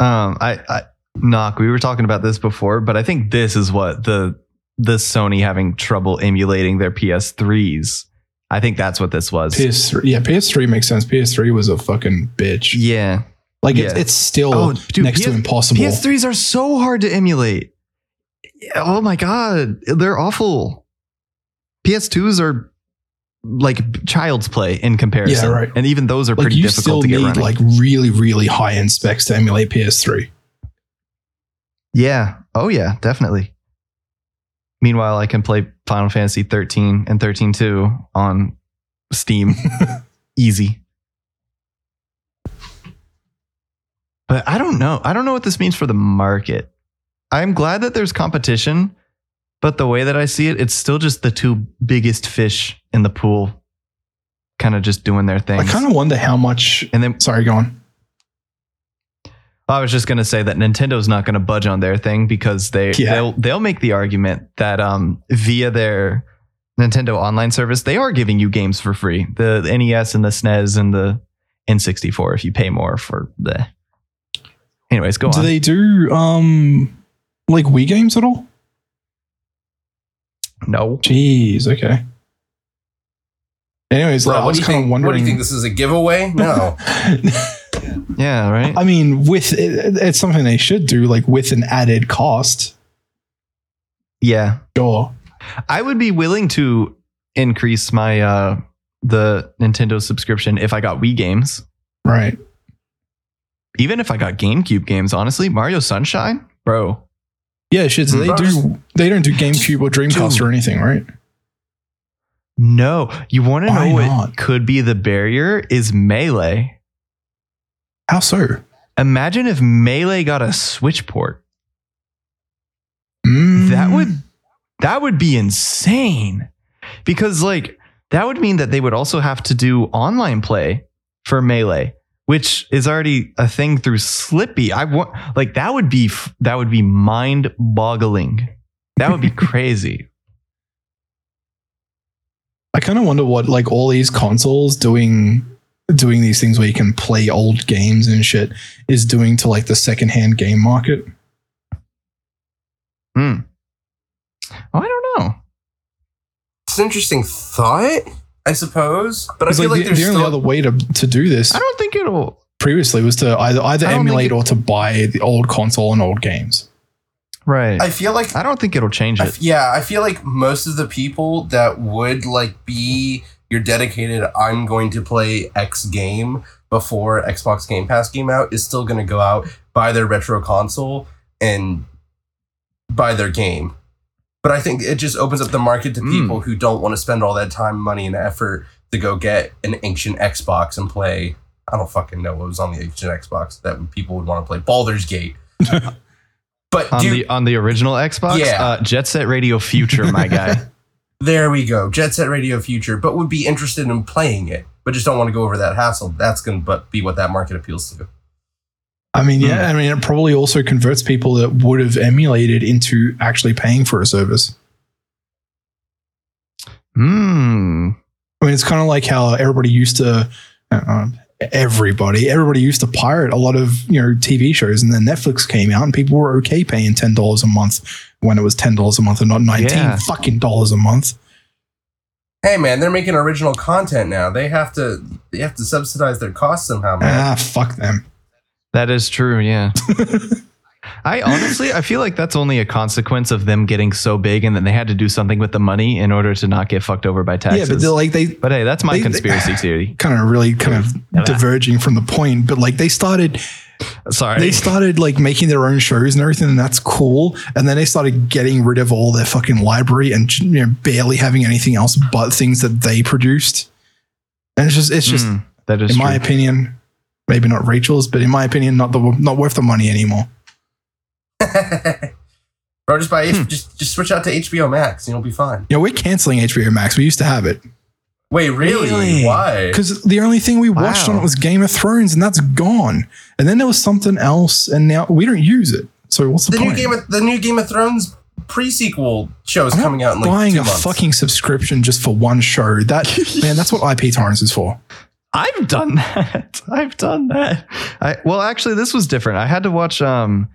Um, I, I knock. We were talking about this before, but I think this is what the the Sony having trouble emulating their PS3s. I think that's what this was. PS3, yeah, PS3 makes sense. PS3 was a fucking bitch. yeah. Like it's, Yeah. it's still Oh, dude, next to impossible. PS3s are so hard to emulate. Oh my god, they're awful. PS2s are like child's play in comparison. Yeah, right. And even those are Like pretty difficult to get need running. like really, really high end specs to emulate PS3. yeah. Oh yeah, definitely. Meanwhile, I can play Final Fantasy 13 and 13 2 on Steam. Easy. But I don't know. I don't know what this means for the market. I'm glad that there's competition, but the way that I see it, it's still just the two biggest fish in the pool kind of just doing their thing. I kind of wonder how much. and then Sorry, go on. I was just gonna say that Nintendo's not gonna budge on their thing because they Yeah. they'll they'll make the argument that um via their Nintendo online service they are giving you games for free the, the NES and the SNES and the N64 if you pay more for the. Anyways, go do on. Do they do um like Wii games at all? no, Jeez, okay. Anyways, Bro, I what, was do you kind think, of what do you think? This is a giveaway? No. yeah, right. I mean, with it, it's something they should do, like with an added cost. yeah, Sure. I would be willing to increase my uh the Nintendo subscription if I got Wii games. Right. Even if I got GameCube games, honestly, Mario Sunshine, bro. Yeah, shit. So they Bro, do. They don't do GameCube or Dreamcast Dude. or anything, right? No, you want to Why know what could be the barrier is Melee. How so? Imagine if Melee got a Switch port. Mm. That would that would be insane. Because like that would mean that they would also have to do online play for Melee, which is already a thing through Slippi. I want like that would be that would be mind-boggling. That would be crazy. I kind of wonder what like all these consoles doing doing these things where you can play old games and shit is doing to like the secondhand game market. Hmm. Oh, I don't know. It's an interesting thought, I suppose. But I It's feel like, like, the, there's the only other way to, to do this I don't think it'll previously was to either either I don't think emulate it- or to buy the old console and old games. Right. I feel like I don't think it'll change I it. f- yeah, I feel like most of the people that would like be your dedicated I'm going to play X game before Xbox Game Pass came out is still going to go out buy their retro console and buy their game. But I think it just opens up the market to Mm. people who don't want to spend all that time, money, and effort to go get an ancient Xbox and play. I don't fucking know what was on the ancient Xbox that people would want to play. Baldur's Gate. but on do the on the original Xbox, Yeah. uh, Jet Set Radio Future, my guy. There we go. Jet Set Radio Future, but would be interested in playing it, but just don't want to go over that hassle. That's going to be what that market appeals to. I mean, yeah, I mean, it probably also converts people that would have emulated into actually paying for a service. Hmm. I mean, it's kind of like how everybody used to, uh, everybody, everybody used to pirate a lot of you know TV shows, and then Netflix came out, and people were okay paying ten dollars a month when it was ten dollars a month and not nineteen Yeah. fucking dollars a month. Hey man, they're making original content now. They have to they have to subsidize their costs somehow, man. Ah, fuck them. That is true. Yeah. I honestly, I feel like that's only a consequence of them getting so big, and then they had to do something with the money in order to not get fucked over by taxes. Yeah, but like they But hey, that's my They- they- conspiracy theory. kind of really kind of diverging from the point, but like they started Sorry. they started like making their own shows and everything, and that's cool. And then they started getting rid of all their fucking library and you know barely having anything else but things that they produced. And it's just it's just Hmm, that is in true. my opinion, maybe not Rachel's, but in my opinion, not the not worth the money anymore. Bro, just buy Hmm. just just switch out to HBO Max and you'll be fine. Yeah, we're canceling HBO Max. We used to have it Wait, really? Really? Why? because the only thing we watched Wow. on it was Game of Thrones, and that's gone. And then there was something else, and now we don't use it. So what's the, The new point? Game of the new Game of Thrones pre-sequel show is I'm coming out in like buying two a months. fucking subscription just for one show. That man, that's what IP torrents is for. I've done that. I've done that. I well, actually, this was different. I had to watch um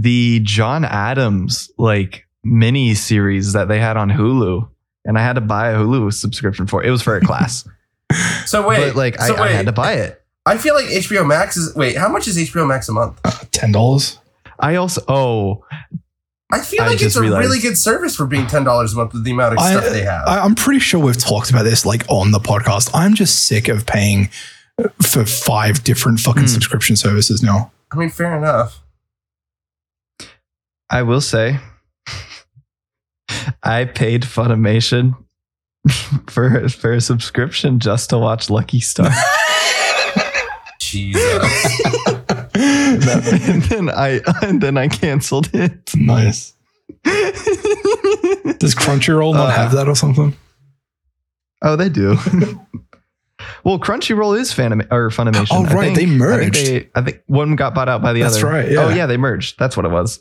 the John Adams like mini series that they had on Hulu, and I had to buy a Hulu subscription for. it. It was for a class, so wait, but like so I, I had to buy it. I feel like HBO Max is wait, how much is HBO Max a month? Ten dollars. I also oh I feel I like it's a realized- really good service for being ten dollars a month with the amount of I- stuff they have. I, I'm pretty sure we've talked about this like on the podcast. I'm just sick of paying for five different fucking Hmm. subscription services now. I mean, fair enough. I will say, I paid Funimation for for a subscription just to watch Lucky Star, Jesus. and then I and then I canceled it. nice. Does Crunchyroll not Uh, have that or something? Oh, they do. well, Crunchyroll is Fanim- or Funimation. Oh, I right, think. they I think, merged. they, I think one got bought out by the That's other. right, yeah. Oh, yeah, they merged. That's what it was.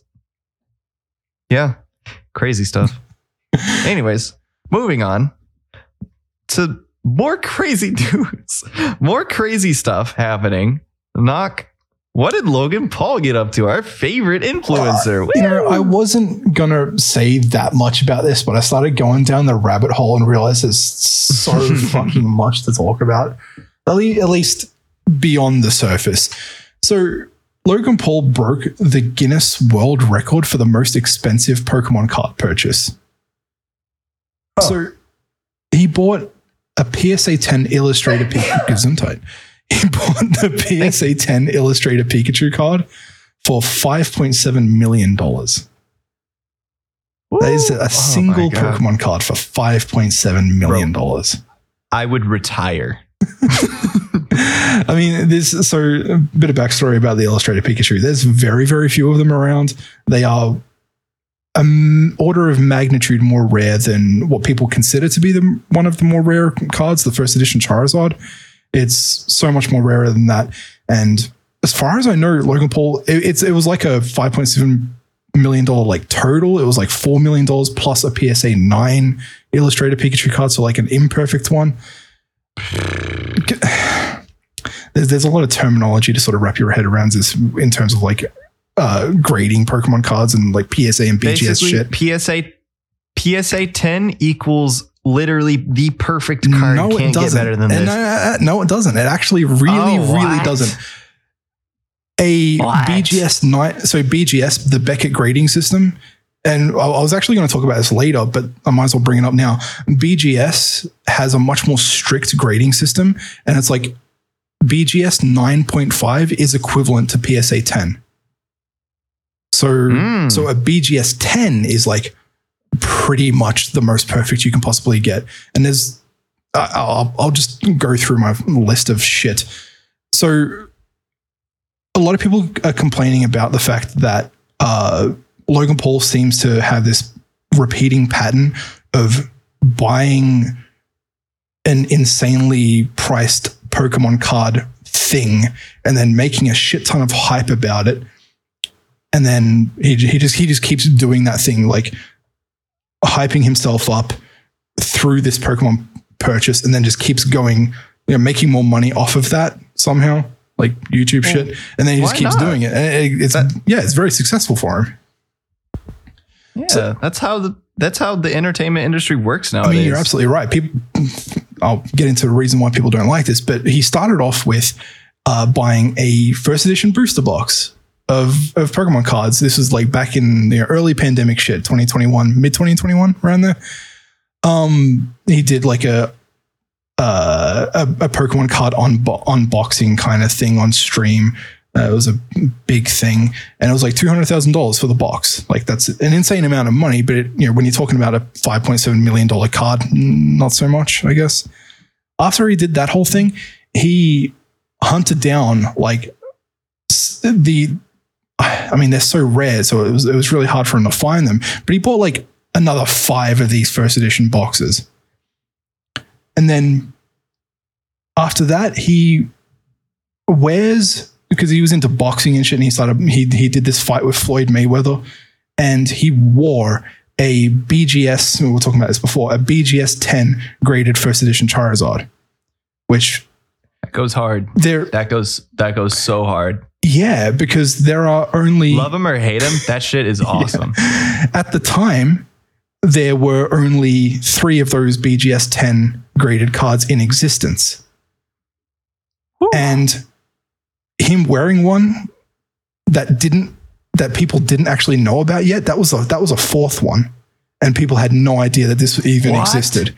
Yeah, crazy stuff. Anyways, moving on to more crazy news, more crazy stuff happening. Knock. What did Logan Paul get up to? Our favorite influencer. You know, I wasn't gonna say that much about this, but I started going down the rabbit hole and realized there's so fucking much to talk about. At least beyond the surface. So Logan Paul broke the Guinness World Record for the most expensive Pokemon card purchase. Oh. So he bought a PSA 10 Illustrator Pikachu Gesundheit. He bought the PSA 10 Illustrator Pikachu card for $5.7 million. That is Woo. Oh a single Pokemon card for $5.7 million. I would retire. I mean, this so a bit of backstory about the Illustrator Pikachu. There's very, very few of them around. They are an order of magnitude more rare than what people consider to be the one of the more rare cards, the first edition Charizard. It's so much more rarer than that. And as far as I know, Logan Paul, it, it's it was like a five point seven million dollar like total. It was like four million dollars plus a PSA nine Illustrator Pikachu card, so like an imperfect one. There's, there's a lot of terminology to sort of wrap your head around this in terms of like uh, grading Pokemon cards and like PSA and BGS shit. PSA PSA 10 equals literally the perfect card. no, Can't it doesn't. get better than this. uh, no, it doesn't. It actually really, Oh, really doesn't. A What? BGS night. so BGS, the Beckett grading system, and I was actually going to talk about this later, but I might as well bring it up now. BGS has a much more strict grading system, and it's like BGS 9.5 is equivalent to PSA 10. So, Mm. so a BGS 10 is like pretty much the most perfect you can possibly get. And there's, I'll, I'll just go through my list of shit. So, a lot of people are complaining about the fact that uh, Logan Paul seems to have this repeating pattern of buying an insanely priced Pokemon card thing and then making a shit ton of hype about it. And then he, he just he just keeps doing that thing, like hyping himself up through this Pokemon purchase, and then just keeps going, you know, making more money off of that somehow, like YouTube Well, shit. And then he just why keeps not? doing it. It- it's That- yeah, it's very successful for him. Yeah, that's how the that's how the entertainment industry works now. I mean, you're absolutely right. People, I'll get into the reason why people don't like this, but he started off with uh, buying a first edition booster box of of Pokemon cards. This was like back in the early pandemic shit, 2021, mid 2021, around there. Um, he did like a uh, a, a Pokemon card on unboxing kind of thing on stream. Uh, it was a big thing, and it was like two hundred thousand dollars for the box. Like that's an insane amount of money, but it, you know when you're talking about a five point seven million dollar card, not so much, I guess. After he did that whole thing, he hunted down like the. I mean, they're so rare, so it was it was really hard for him to find them. But he bought like another five of these first edition boxes, and then after that, he wears because he was into boxing and shit. And he started he he did this fight with Floyd Mayweather, and he wore a BGS. We were talking about this before. A BGS 10 graded first edition Charizard, which that goes hard. there, That goes that goes so hard. yeah, because there are only Love him or hate him, that shit is awesome. at the time there were only three of those BGS 10 graded cards in existence. Woo. And him wearing one that didn't that people didn't actually know about yet. That was a that was a fourth one, and people had no idea that this even What? existed.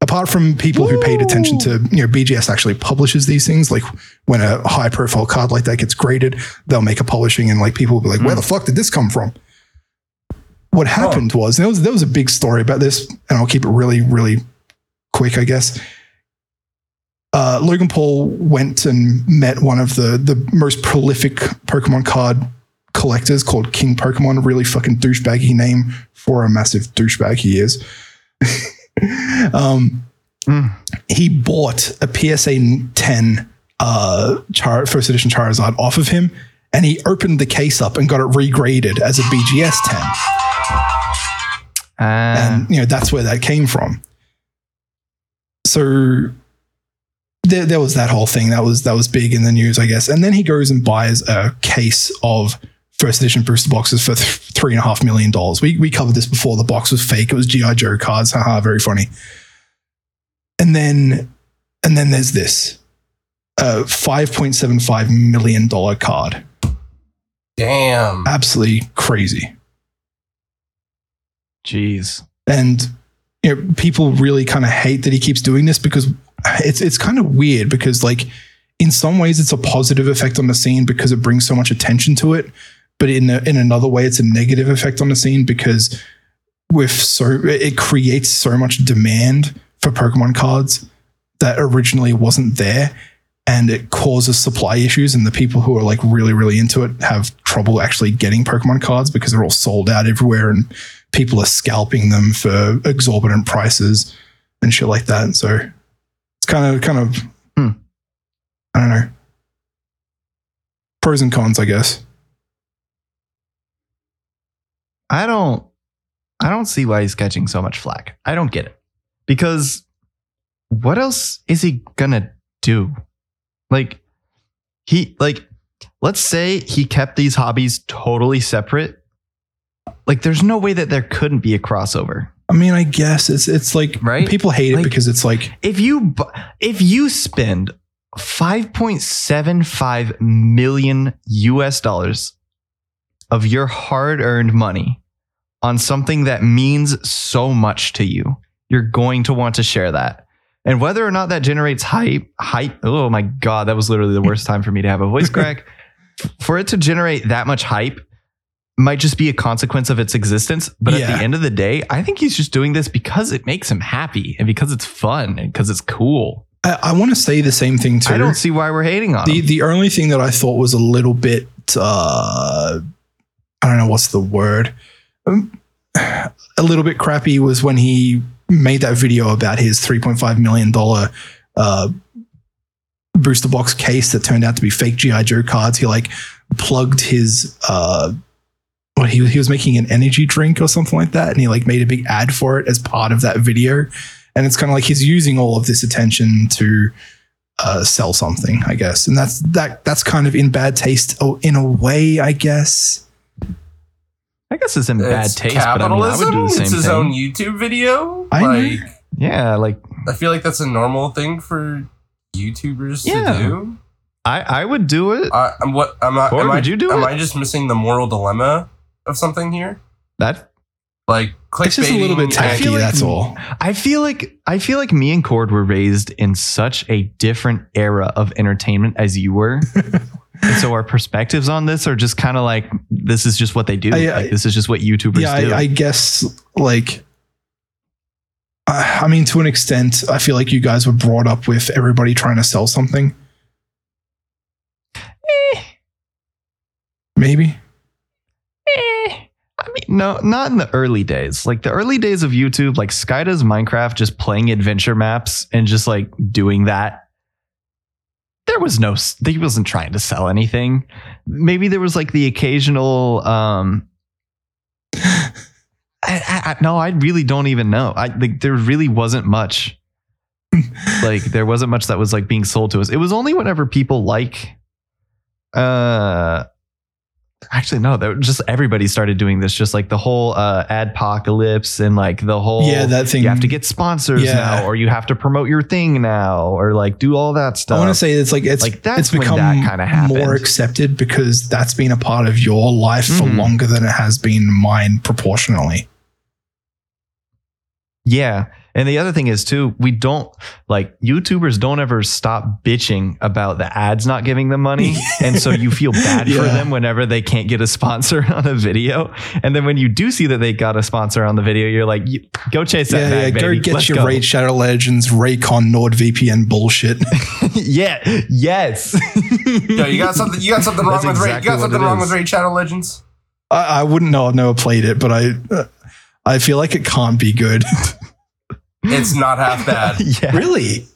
Apart from people who paid attention to, you know, BGS actually publishes these things. Like when a high profile card like that gets graded, they'll make a publishing, and like people will be like, "Where the hmm. fuck did this come from?" What happened oh. was there was there was a big story about this, and I'll keep it really really quick, I guess. Uh, Logan Paul went and met one of the the most prolific Pokemon card collectors called King Pokemon. Really fucking douchebaggy name for a massive douchebag he is. um, Mm. He bought a PSA 10 uh, Char- first edition Charizard off of him, and he opened the case up and got it regraded as a BGS 10 Ah, and you know that's where that came from. So there, there was that whole thing that was that was big in the news, I guess. And then he goes and buys a case of first edition booster boxes for th- three and a half million dollars. We we covered this before. The box was fake. It was GI Joe cards. Haha, very funny. And then and then there's this uh, five point seven five million dollar card. Damn. Absolutely crazy. jeez. and you know people really kind of hate that he keeps doing this because it's it's kind of weird because like in some ways it's a positive effect on the scene because it brings so much attention to it but in in another way it's a negative effect on the scene because with so it creates so much demand for pokemon cards that originally wasn't there and it causes supply issues and the people who are like really really into it have trouble actually getting pokemon cards because they're all sold out everywhere and people are scalping them for exorbitant prices and shit like that. And so it's kind of kind of Hmm. I don't know. Pros and cons, I guess. I don't I don't see why he's catching so much flack. I don't get it. Because what else is he gonna do? Like he like let's say he kept these hobbies totally separate. Like there's no way that there couldn't be a crossover. I mean, I guess it's it's like Right? people hate Like- it because it's like If you if you spend 5.75 million US dollars of your hard-earned money on something that means so much to you, you're going to want to share that. And whether or not that generates hype, hype, oh my god, that was literally the worst time for me to have a voice crack. For it to generate that much hype might just be a consequence of its existence. But at the end of the day, I think he's just doing this because it makes him happy and because it's fun and because it's cool. I, I want to say the same thing too. I don't see why we're hating on the him. the only thing that I thought was a little bit uh I don't know what's the word um, a little bit crappy was when he made that video about his 3.5 million dollar uh booster box case that turned out to be fake GI Joe cards he like plugged his uh what he, he was making an energy drink or something like that and he like made a big ad for it as part of that video and it's kind of like he's using all of this attention to uh, sell something, I guess, and that's that. That's kind of in bad taste, oh, in a way, I guess. I guess it's in bad It's taste, but I mean, I would do the same it's his thing. own YouTube video. I know. yeah, like I feel like that's a normal thing for YouTubers Yeah. to do. I, I would do it. I, I'm what am I? Or am would I, you do Am it? I just missing the moral dilemma of something here? That Like It's just a little bit tacky. like- that's all. I feel like I feel like me and Cord were raised in such a different era of entertainment as you were. and so our perspectives on this are just kind of like this is just what they do. I- I- like, this is just what YouTubers yeah, do. I, I guess like. I I mean, to an extent, I feel like you guys were brought up with everybody trying to sell something. Eh, Maybe. I mean, no, not in the early days. Like the early days of YouTube, like Sky does Minecraft, just playing adventure maps and just like doing that. There was no, he wasn't trying to sell anything. Maybe there was like the occasional, um, I, I, I, no, I really don't even know. I like there really wasn't much. like there wasn't much that was like being sold to us. It was only whenever people like, uh, Actually, no. That just everybody started doing this. Just like the whole uh, adpocalypse and like the whole Yeah, that thing. You have to get sponsors Yeah. now, or you have to promote your thing now, or like do all that stuff. I want to say it's like it's Like, that's it's when become that kinda happened. more accepted because that's been a part of your life for Mhm. longer than it has been mine proportionally. Yeah. And the other thing is too, we don't like YouTubers don't ever stop bitching about the ads not giving them money. and so you feel bad for them whenever they can't get a sponsor on a video. And then when you do see that they got a sponsor on the video, you're like, go chase that yeah, yeah. bag, Go baby. get Let's your go." Raid Shadow Legends, Raycon, NordVPN bullshit. yeah. Yes. Yo, you got something. You got something wrong That's with Raid. You got something wrong is. with Raid Shadow Legends. I, I wouldn't know. I've never played it, but I uh, I feel like it can't be good. It's not half bad. yeah. really?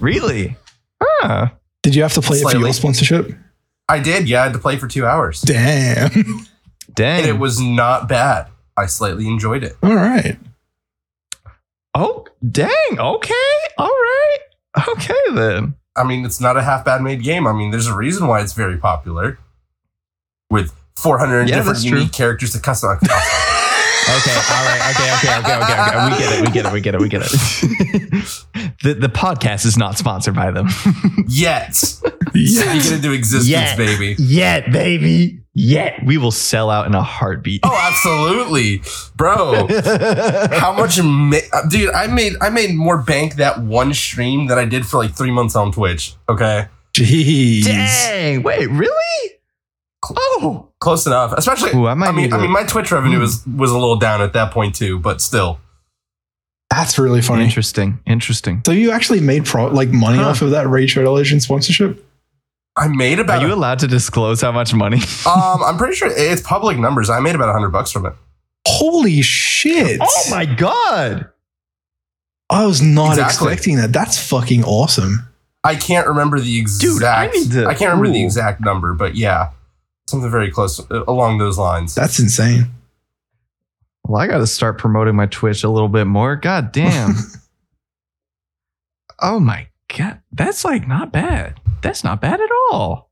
Really? Huh. Did you have to play it for your sponsorship? I did. Yeah, I had to play for two hours, Damn. Dang. and it was not bad. I slightly enjoyed it. All right. oh, dang. Okay. All right. Okay then. I mean, it's not a half bad made game. I mean, there's a reason why it's very popular, with 400 Yeah, different that's true. unique characters to customize. Okay, all right, okay, okay, okay, okay, okay. We get it, we get it, we get it, we get it. the the podcast is not sponsored by them. Yet, Yeah. you get into existence, Yet. baby. Yet, baby. Yet. We will sell out in a heartbeat. Oh, absolutely, bro. How much, ma- dude? I made I made more bank that one stream than I did for like three months on Twitch. Okay, Jeez. Dang. Wait, really? Oh. close enough. Especially, Ooh, I might I mean, I mean, my Twitch revenue Hmm. was was a little down at that point too, but still. That's really funny. Interesting. Interesting. So you actually made pro- like money Huh. off of that Raid Shadow Legends sponsorship? I made about. Are about. you allowed to disclose how much money? um, I'm pretty sure it's public numbers. I made about hundred bucks from it. Holy shit. oh my god. I was not Exactly. expecting that. That's fucking awesome. I can't remember the exact. Dude, I need to- I can't remember the exact number, but yeah, something very close uh, along those lines. That's insane. Well, I got to start promoting my Twitch a little bit more. God damn. oh my god. That's like not bad. That's not bad at all.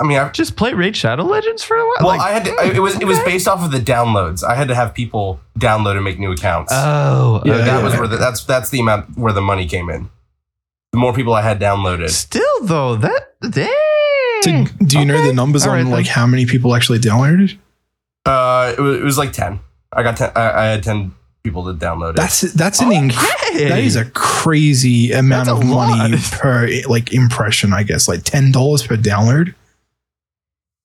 I mean, I, Just play Raid Shadow Legends for a while. well, like, I had to, I, it was it was based off of the downloads. I had to have people download and make new accounts. Oh, Yeah, okay. that was where the, that's that's the amount where the money came in. The more people I had downloaded, Still though, that dang. So do you know the numbers All on right, like then. how many people actually downloaded? uh, it was, it was like ten. I got ten. I, I had ten people to download it. That's that's an inc- that is a crazy amount That's of money lot. per like impression, I guess. Like ten dollars per download.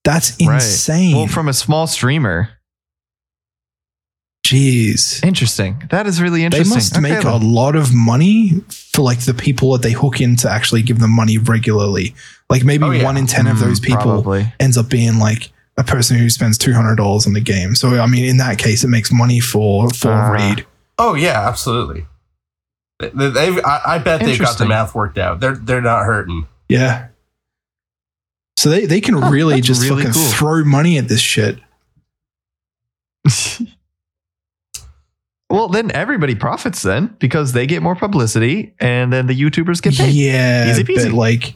That's Right. insane. well from a small streamer. Jeez. Interesting. That is really interesting. They must Okay, make a lot of money for like the people that they hook in to actually give them money regularly. Like maybe Oh, yeah. one in ten of Mm, those people Probably. ends up being like a person who spends two hundred dollars on the game. So I mean, in that case, it makes money for for Ah. raid. oh yeah, absolutely. They, they've, I, I bet they've got the math worked out. They're they're not hurting. Yeah. So they, they can Huh, really just really fucking cool. throw money at this shit. Well, then everybody profits then because they get more publicity and then the YouTubers get paid. Yeah, Easy peasy. but like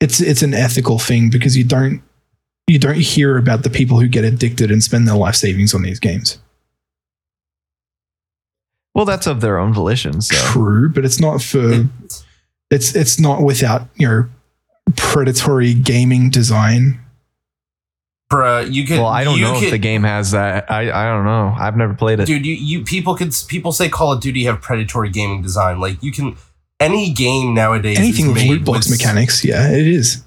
it's it's an ethical thing because you don't you don't hear about the people who get addicted and spend their life savings on these games. Well, that's of their own volition. So True, but it's not for it's it's not without you know predatory gaming design. Bruh, you could. well, I don't you know could, if the game has that. I, I don't know. I've never played it. dude. You, you people could people say Call of Duty have predatory gaming design. Like you can any game nowadays. Anything is with made loot box with- mechanics, yeah, it is.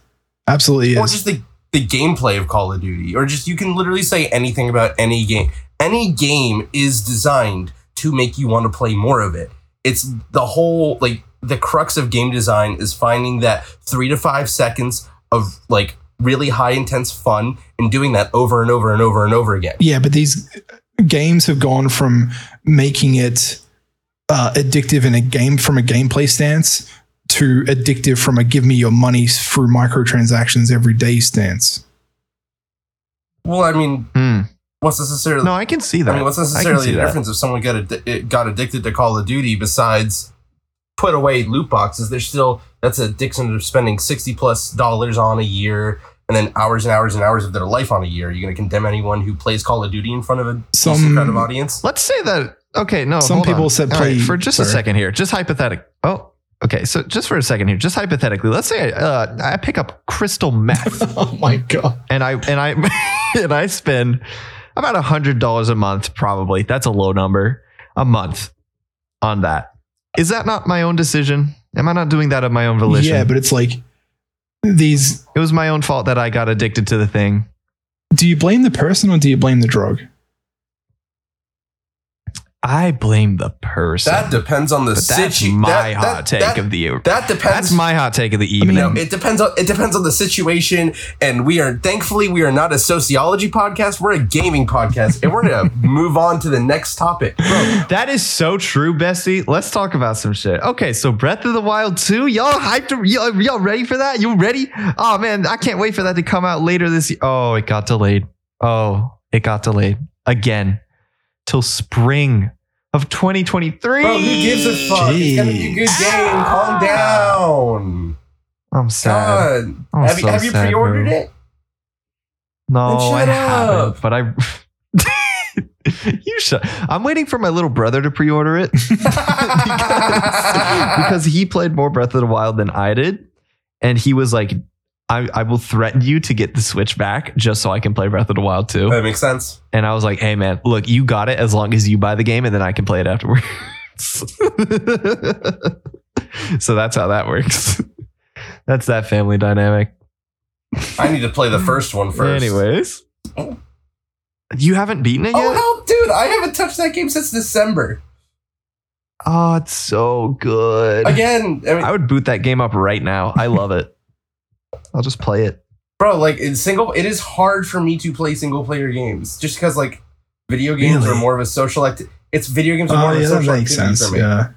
Absolutely or is. just the the gameplay of Call of Duty, or just you can literally say anything about any game. Any game is designed to make you want to play more of it. It's the whole like the crux of game design is finding that three to five seconds of like really high intense fun and doing that over and over and over and over again. Yeah, but these games have gone from making it uh, addictive in a game from a gameplay stance to addictive from a give me your money through microtransactions every day stance. Well, I mean, Hmm. what's necessarily No, I can see that. I mean, what's necessarily see the that. difference if someone got addi- it got addicted to Call of Duty besides put away loot boxes? There's still that's a addiction of spending sixty plus dollars on a year and then hours and hours and hours of their life on a year? Are you going to condemn anyone who plays Call of Duty in front of a Some- decent crowd of audience? Let's say that. Okay, no. Some hold people on. said All right, play- for just a second here. Just hypothetic. Oh, okay. So just for a second here, just hypothetically, let's say uh, I pick up crystal meth oh my god. and I and I and I spend about a hundred dollars a month. Probably that's a low number a month on that. Is that not my own decision? Am I not doing that of my own volition? Yeah, but it's like these. it was my own fault that I got addicted to the thing. Do you blame the person or do you blame the drug? I blame the person. That depends on the but that's situ- my that- hot that- take that- of the year. That depends. That's my hot take of the evening. No, it depends on it depends on the situation, and we are thankfully we are not a sociology podcast. We're a gaming podcast, and we're gonna move on to the next topic. That is so true, Bessie. Let's talk about some shit. Okay, so Breath of the Wild 2, y'all hyped? Y'all, y'all ready for that? You ready? Oh man, I can't wait for that to come out later this year. Oh, it got delayed. Oh, it got delayed again till spring of 2023. Bro, who gives a fuck? It's gonna be a good game. Calm ah. down. I'm sad. God. I'm have you so have you sad, pre-ordered bro. it? No, I shut haven't. But I. you shut. I'm waiting for my little brother to pre-order it because, because he played more Breath of the Wild than I did, and he was like, I, "I will threaten you to get the Switch back just so I can play Breath of the Wild too." that makes sense. And I was like, "Hey man, look, you got it as long as you buy the game, and then I can play it afterwards." so that's how that works. that's that family dynamic. I need to play the first one first. Anyways, you haven't beaten it Oh yet. hell, dude! I haven't touched that game since December. Oh, it's so good. Again, I mean, I would boot that game up right now. I love it. I'll just play it. bro, like in single, it is hard for me to play single player games just because like video games Really? are more of a social acti- It's video games are more Oh of a yeah, that social makes activity sense. for me. Yeah.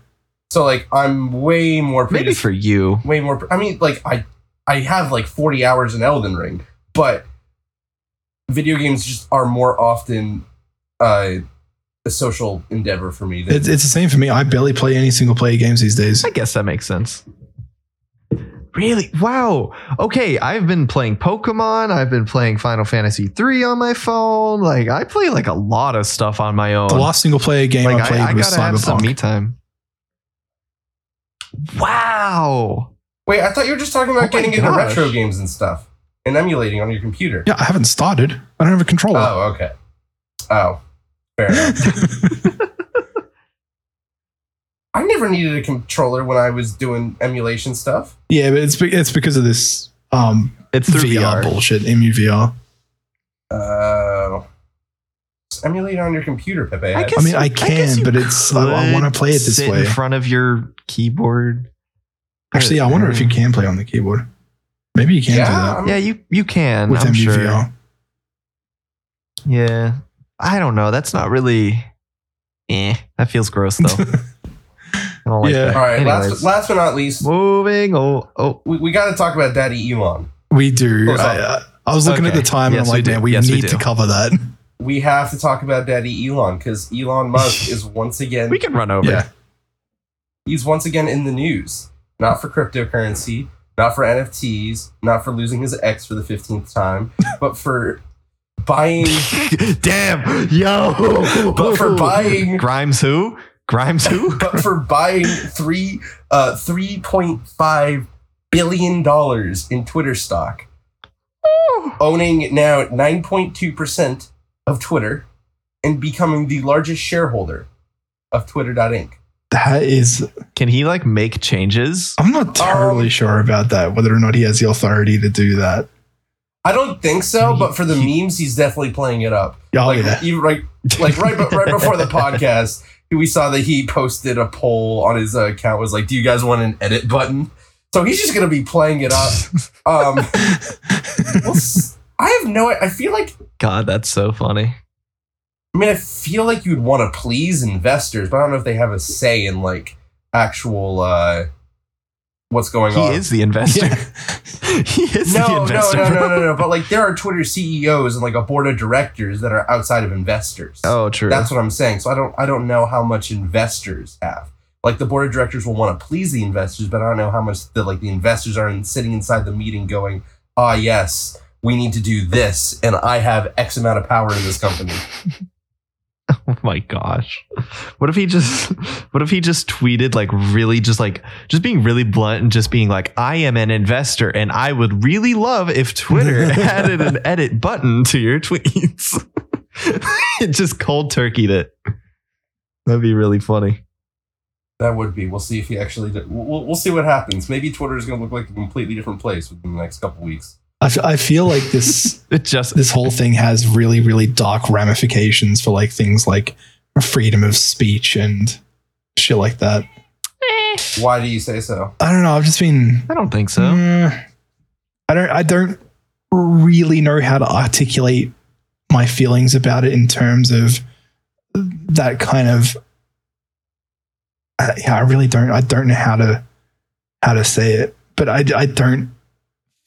So like I'm way more Maybe for you. way more. I mean, like I I have like 40 hours in Elden Ring, but video games just are more often uh, a social endeavor for me. Than, It's, it's the same for me. I barely play any single player games these days. I guess that makes sense. Really? Wow. Okay, I've been playing Pokemon. I've been playing Final Fantasy 3 on my phone. Like I play like a lot of stuff on my own. The last single player game like I played I, I was gotta have some me time. Wow. Wait, I thought you were just talking Oh about my getting into retro games and stuff and emulating on your computer. Yeah, I haven't started. I don't have a controller. Oh, okay. Oh, fair enough. I never needed a controller when I was doing emulation stuff. yeah, but it's be- it's because of this um It's through VR, VR. bullshit. Emu VR. Uh, just emulate on your computer, Pepe. I, guess I mean, I can, guess you but it's- I- I wanna play it this sit way. in front of your keyboard. Actually, I wonder if you can play on the keyboard. Maybe you can yeah, do that I'm- Yeah, you you can. with I'm sure. Yeah, I don't know. That's not really. Eh, that feels gross though. I don't like Yeah. that. All right. Anyways, Last, last but not least, moving. Oh, oh. we, we got to talk about Daddy Elon. We do. Close I, up. I was looking Okay. at the time Yes, and I'm like, damn, we Yes, need do. to cover that. We have to talk about Daddy Elon because Elon Musk is once again We can run over. Yeah. he's once again in the news. Not for cryptocurrency, not for NFTs, not for losing his ex for the fifteenth time, but for buying Damn, yo. But for buying- Grimes, who? Grimes, who? but for buying three uh three point five billion dollars in Twitter stock, owning now nine point two percent of Twitter, and becoming the largest shareholder of Twitter.inc. That is, Can he like make changes? I'm not terribly Um, sure about that, whether or not he has the authority to do that. I don't think so, He- but for the he- memes, he's definitely playing it up. Oh, like yeah. even right, like right, right before the podcast, we saw that he posted a poll on his uh, account. Was like, "Do you guys want an edit button?" So he's just gonna be playing it up. Um, we'll s- I have no. I feel like. God, that's so funny. I mean, I feel like you'd want to please investors, but I don't know if they have a say in like actual uh, what's going He on. He is the investor. he is the no, no, investor. no, no, bro. no, no. But like, there are Twitter CEOs and like a board of directors that are outside of investors. Oh, true. That's what I'm saying. So I don't I don't know how much investors have. Like the board of directors will want to please the investors, but I don't know how much the like the investors are in, sitting inside the meeting going, ah yes, we need to do this, and I have X amount of power in this company. Oh my gosh. What if he just what if he just tweeted like really just like just being really blunt and just being like I am an investor and I would really love if Twitter added an edit button to your tweets. it just cold turkeyed it. That'd be really funny. That would be. We'll see if he actually. Did. We'll, we'll see what happens. Maybe Twitter is going to look like a completely different place within the next couple weeks. I, f- I feel like this It just this whole thing has really really dark ramifications for like things like freedom of speech and shit like that. Why do you say so? I don't know. I've just been. I don't think so. Mm, I don't. I don't really know how to articulate my feelings about it in terms of that kind of. I, yeah, I really don't. I don't know how to how to say it, but I, I don't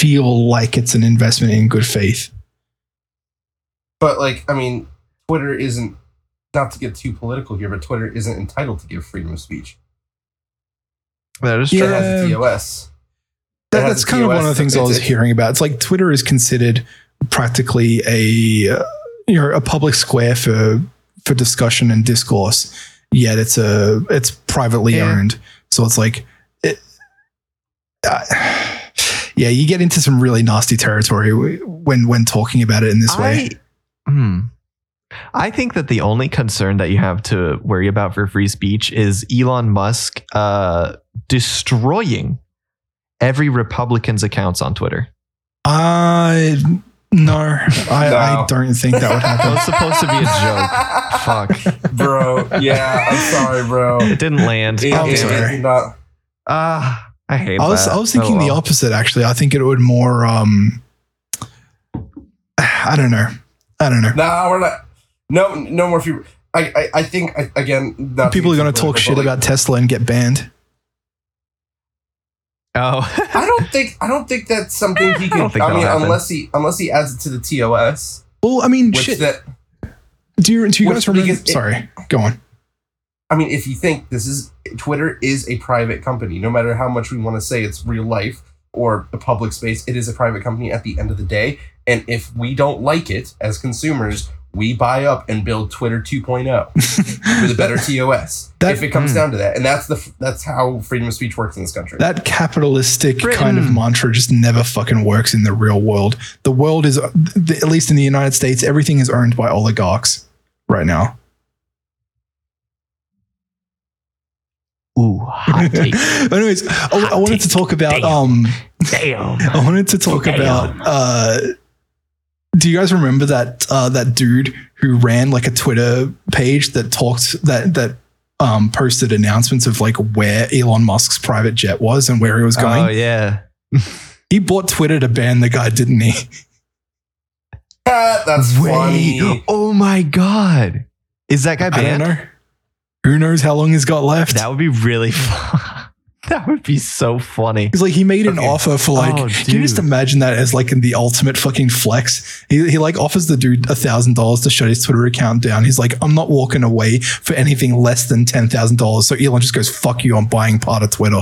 feel like it's an investment in good faith. But like, I mean, Twitter isn't. Not to get too political here, but Twitter isn't entitled to give freedom of speech. That is true. Yeah. has a TOS. It That, has that's a kind of one of the things I was it's- hearing about. It's like Twitter is considered practically a uh, you know a public square for for discussion and discourse. Yet it's a it's privately Yeah. owned, so it's like it, uh, yeah, you get into some really nasty territory when when talking about it in this way. I, hmm. I think that the only concern that you have to worry about for free speech is Elon Musk uh, destroying every Republican's accounts on Twitter. I no, I, I don't think that would That happen. was supposed to be a joke. Fuck. bro. Yeah, I'm sorry, bro. It didn't land. It- I'm it- sorry. it's not- Ah, I hate I was that. I was thinking Oh, the opposite actually. I think it would more um I don't know. I don't know. Nah, we're not. No, no more. Free, I, I, I think I, again. Not People are going to talk shit political, about Tesla and get banned. Oh. I don't think. I don't think that's something he can. don't I, mean, happen. unless he unless he adds it to the TOS, Well, I mean, shit. that do you do you guys remember? because it- sorry, go on. I mean, if you think this is Twitter is a private company, no matter how much we want to say it's real life or a public space, it is a private company at the end of the day. And if we don't like it as consumers, we buy up and build Twitter 2.0 with a better TOS. That- if it comes Hmm. down to that, and that's the that's how freedom of speech works in this country. that capitalistic kind of mantra just never fucking works in the real world. The world is, at least in the United States, everything is owned by oligarchs right now. Ooh, hot take. Anyways, I, I wanted to talk about Damn. um, Damn. I wanted to talk Damn. about. Uh, do you guys remember that uh, that dude who ran like a Twitter page that talked that that um, posted announcements of like where Elon Musk's private jet was and where he was going? Oh yeah. He bought Twitter to ban the guy, didn't he? That's funny. Oh my god. Is that guy I don't banned? Know. Who knows how long he's got left? That would be really fun. that would be so funny. He's like he made an Okay. offer for like. Oh, can you just imagine that as like in the ultimate fucking flex? He, he like offers the dude a thousand dollars to shut his Twitter account down. He's like, I'm not walking away for anything less than ten thousand dollars. So Elon just goes, "Fuck you! I'm buying part of Twitter."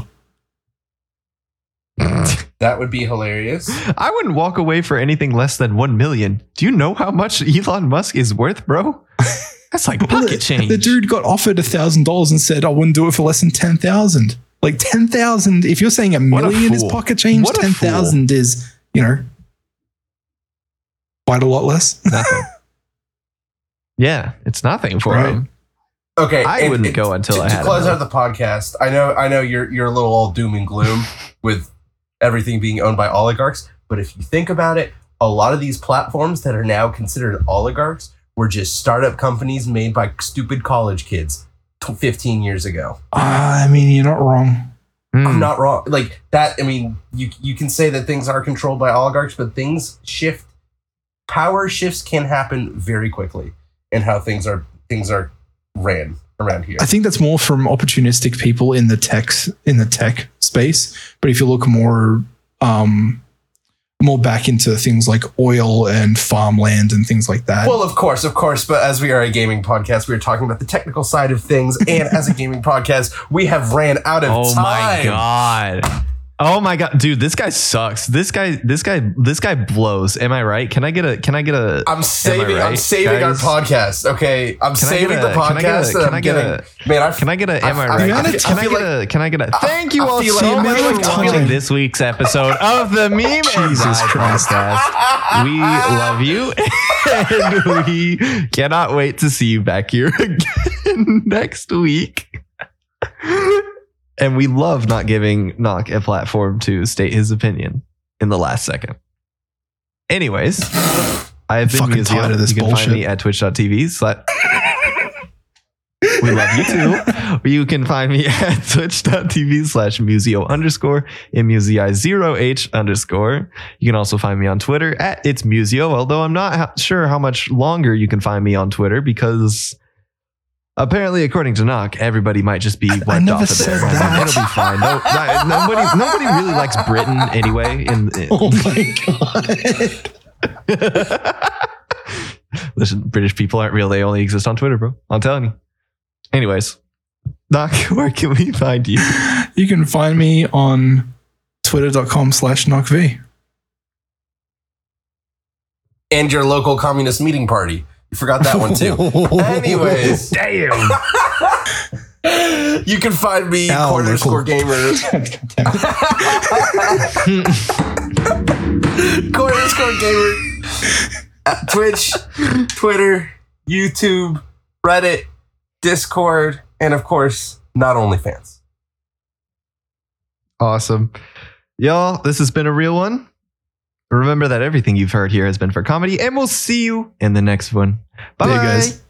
That would be hilarious. I wouldn't walk away for anything less than 1 million. Do you know how much Elon Musk is worth, bro? That's like Well, pocket the, change. the dude got offered a thousand dollars and said, "I wouldn't do it for less than ten thousand. Like ten thousand. If you're saying a What a million is pocket change, What a ten thousand is you know quite a lot less. nothing. Yeah, it's nothing for Right. him. Okay, I and- wouldn't and go until to, I to close enough. out the podcast. I know, I know you're you're a little all doom and gloom with everything being owned by oligarchs, but if you think about it, a lot of these platforms that are now considered oligarchs were just startup companies made by stupid college kids t- 15 years ago. I mean, you're not wrong. Hmm. I'm not wrong. Like that, I mean, you you can say that things are controlled by oligarchs, but things shift. Power shifts can happen very quickly in how things are things are ran around here. I think that's more from opportunistic people in the tech in the tech space. But if you look more um, more back into things like oil and farmland and things like that, Well, of course, of course, but as we are a gaming podcast, we are talking about the technical side of things, and as a gaming podcast, we have ran out of Oh time. Oh my god. Oh my god, dude, this guy sucks. This guy, this guy, this guy blows. Am I right? Can I get a? Can I get a? I'm saving. I'm saving guys? our podcast. Okay, I'm Can saving get the a- can I get a- podcast. can I'm get a- man? I, Can I get a? Am I, I- right? I- I can I get a? Can I get a? Thank you all so much for of watching this week's episode of the Meme and Jesus Christ. podcast. We love you, and we cannot wait to see you back here again next week. And we love not giving Knock a platform to state his opinion in the last second. Anyways, I have been Fucking Museo. tired of this you can bullshit. find me at twitch.tv. slash- we love you too. You can find me at twitch.tv slash museo underscore and musei0h underscore. You can also find me on Twitter at it's museo, although I'm not ha- sure how much longer you can find me on Twitter because apparently, according to Knock, everybody might just be wiped I never off at said this moment. that. It'll be fine. No, no- nobody, nobody really likes Britain anyway. In, in- Oh my god. Listen, British people aren't real. They only exist on Twitter, bro. I'm telling you. Anyways, Knock, where can we find you? You can find me on twitter.com slash knockv. and your local communist meeting party. You forgot that one too. Anyways, Damn. you can find me Ow, corner local. score gamer. corner score gamer Twitch, Twitter, YouTube, Reddit, Discord, and of course, not OnlyFans. Awesome. Y'all, this has been a real one. Remember that everything you've heard here has been for comedy, and we'll see you in the next one. Bye, guys.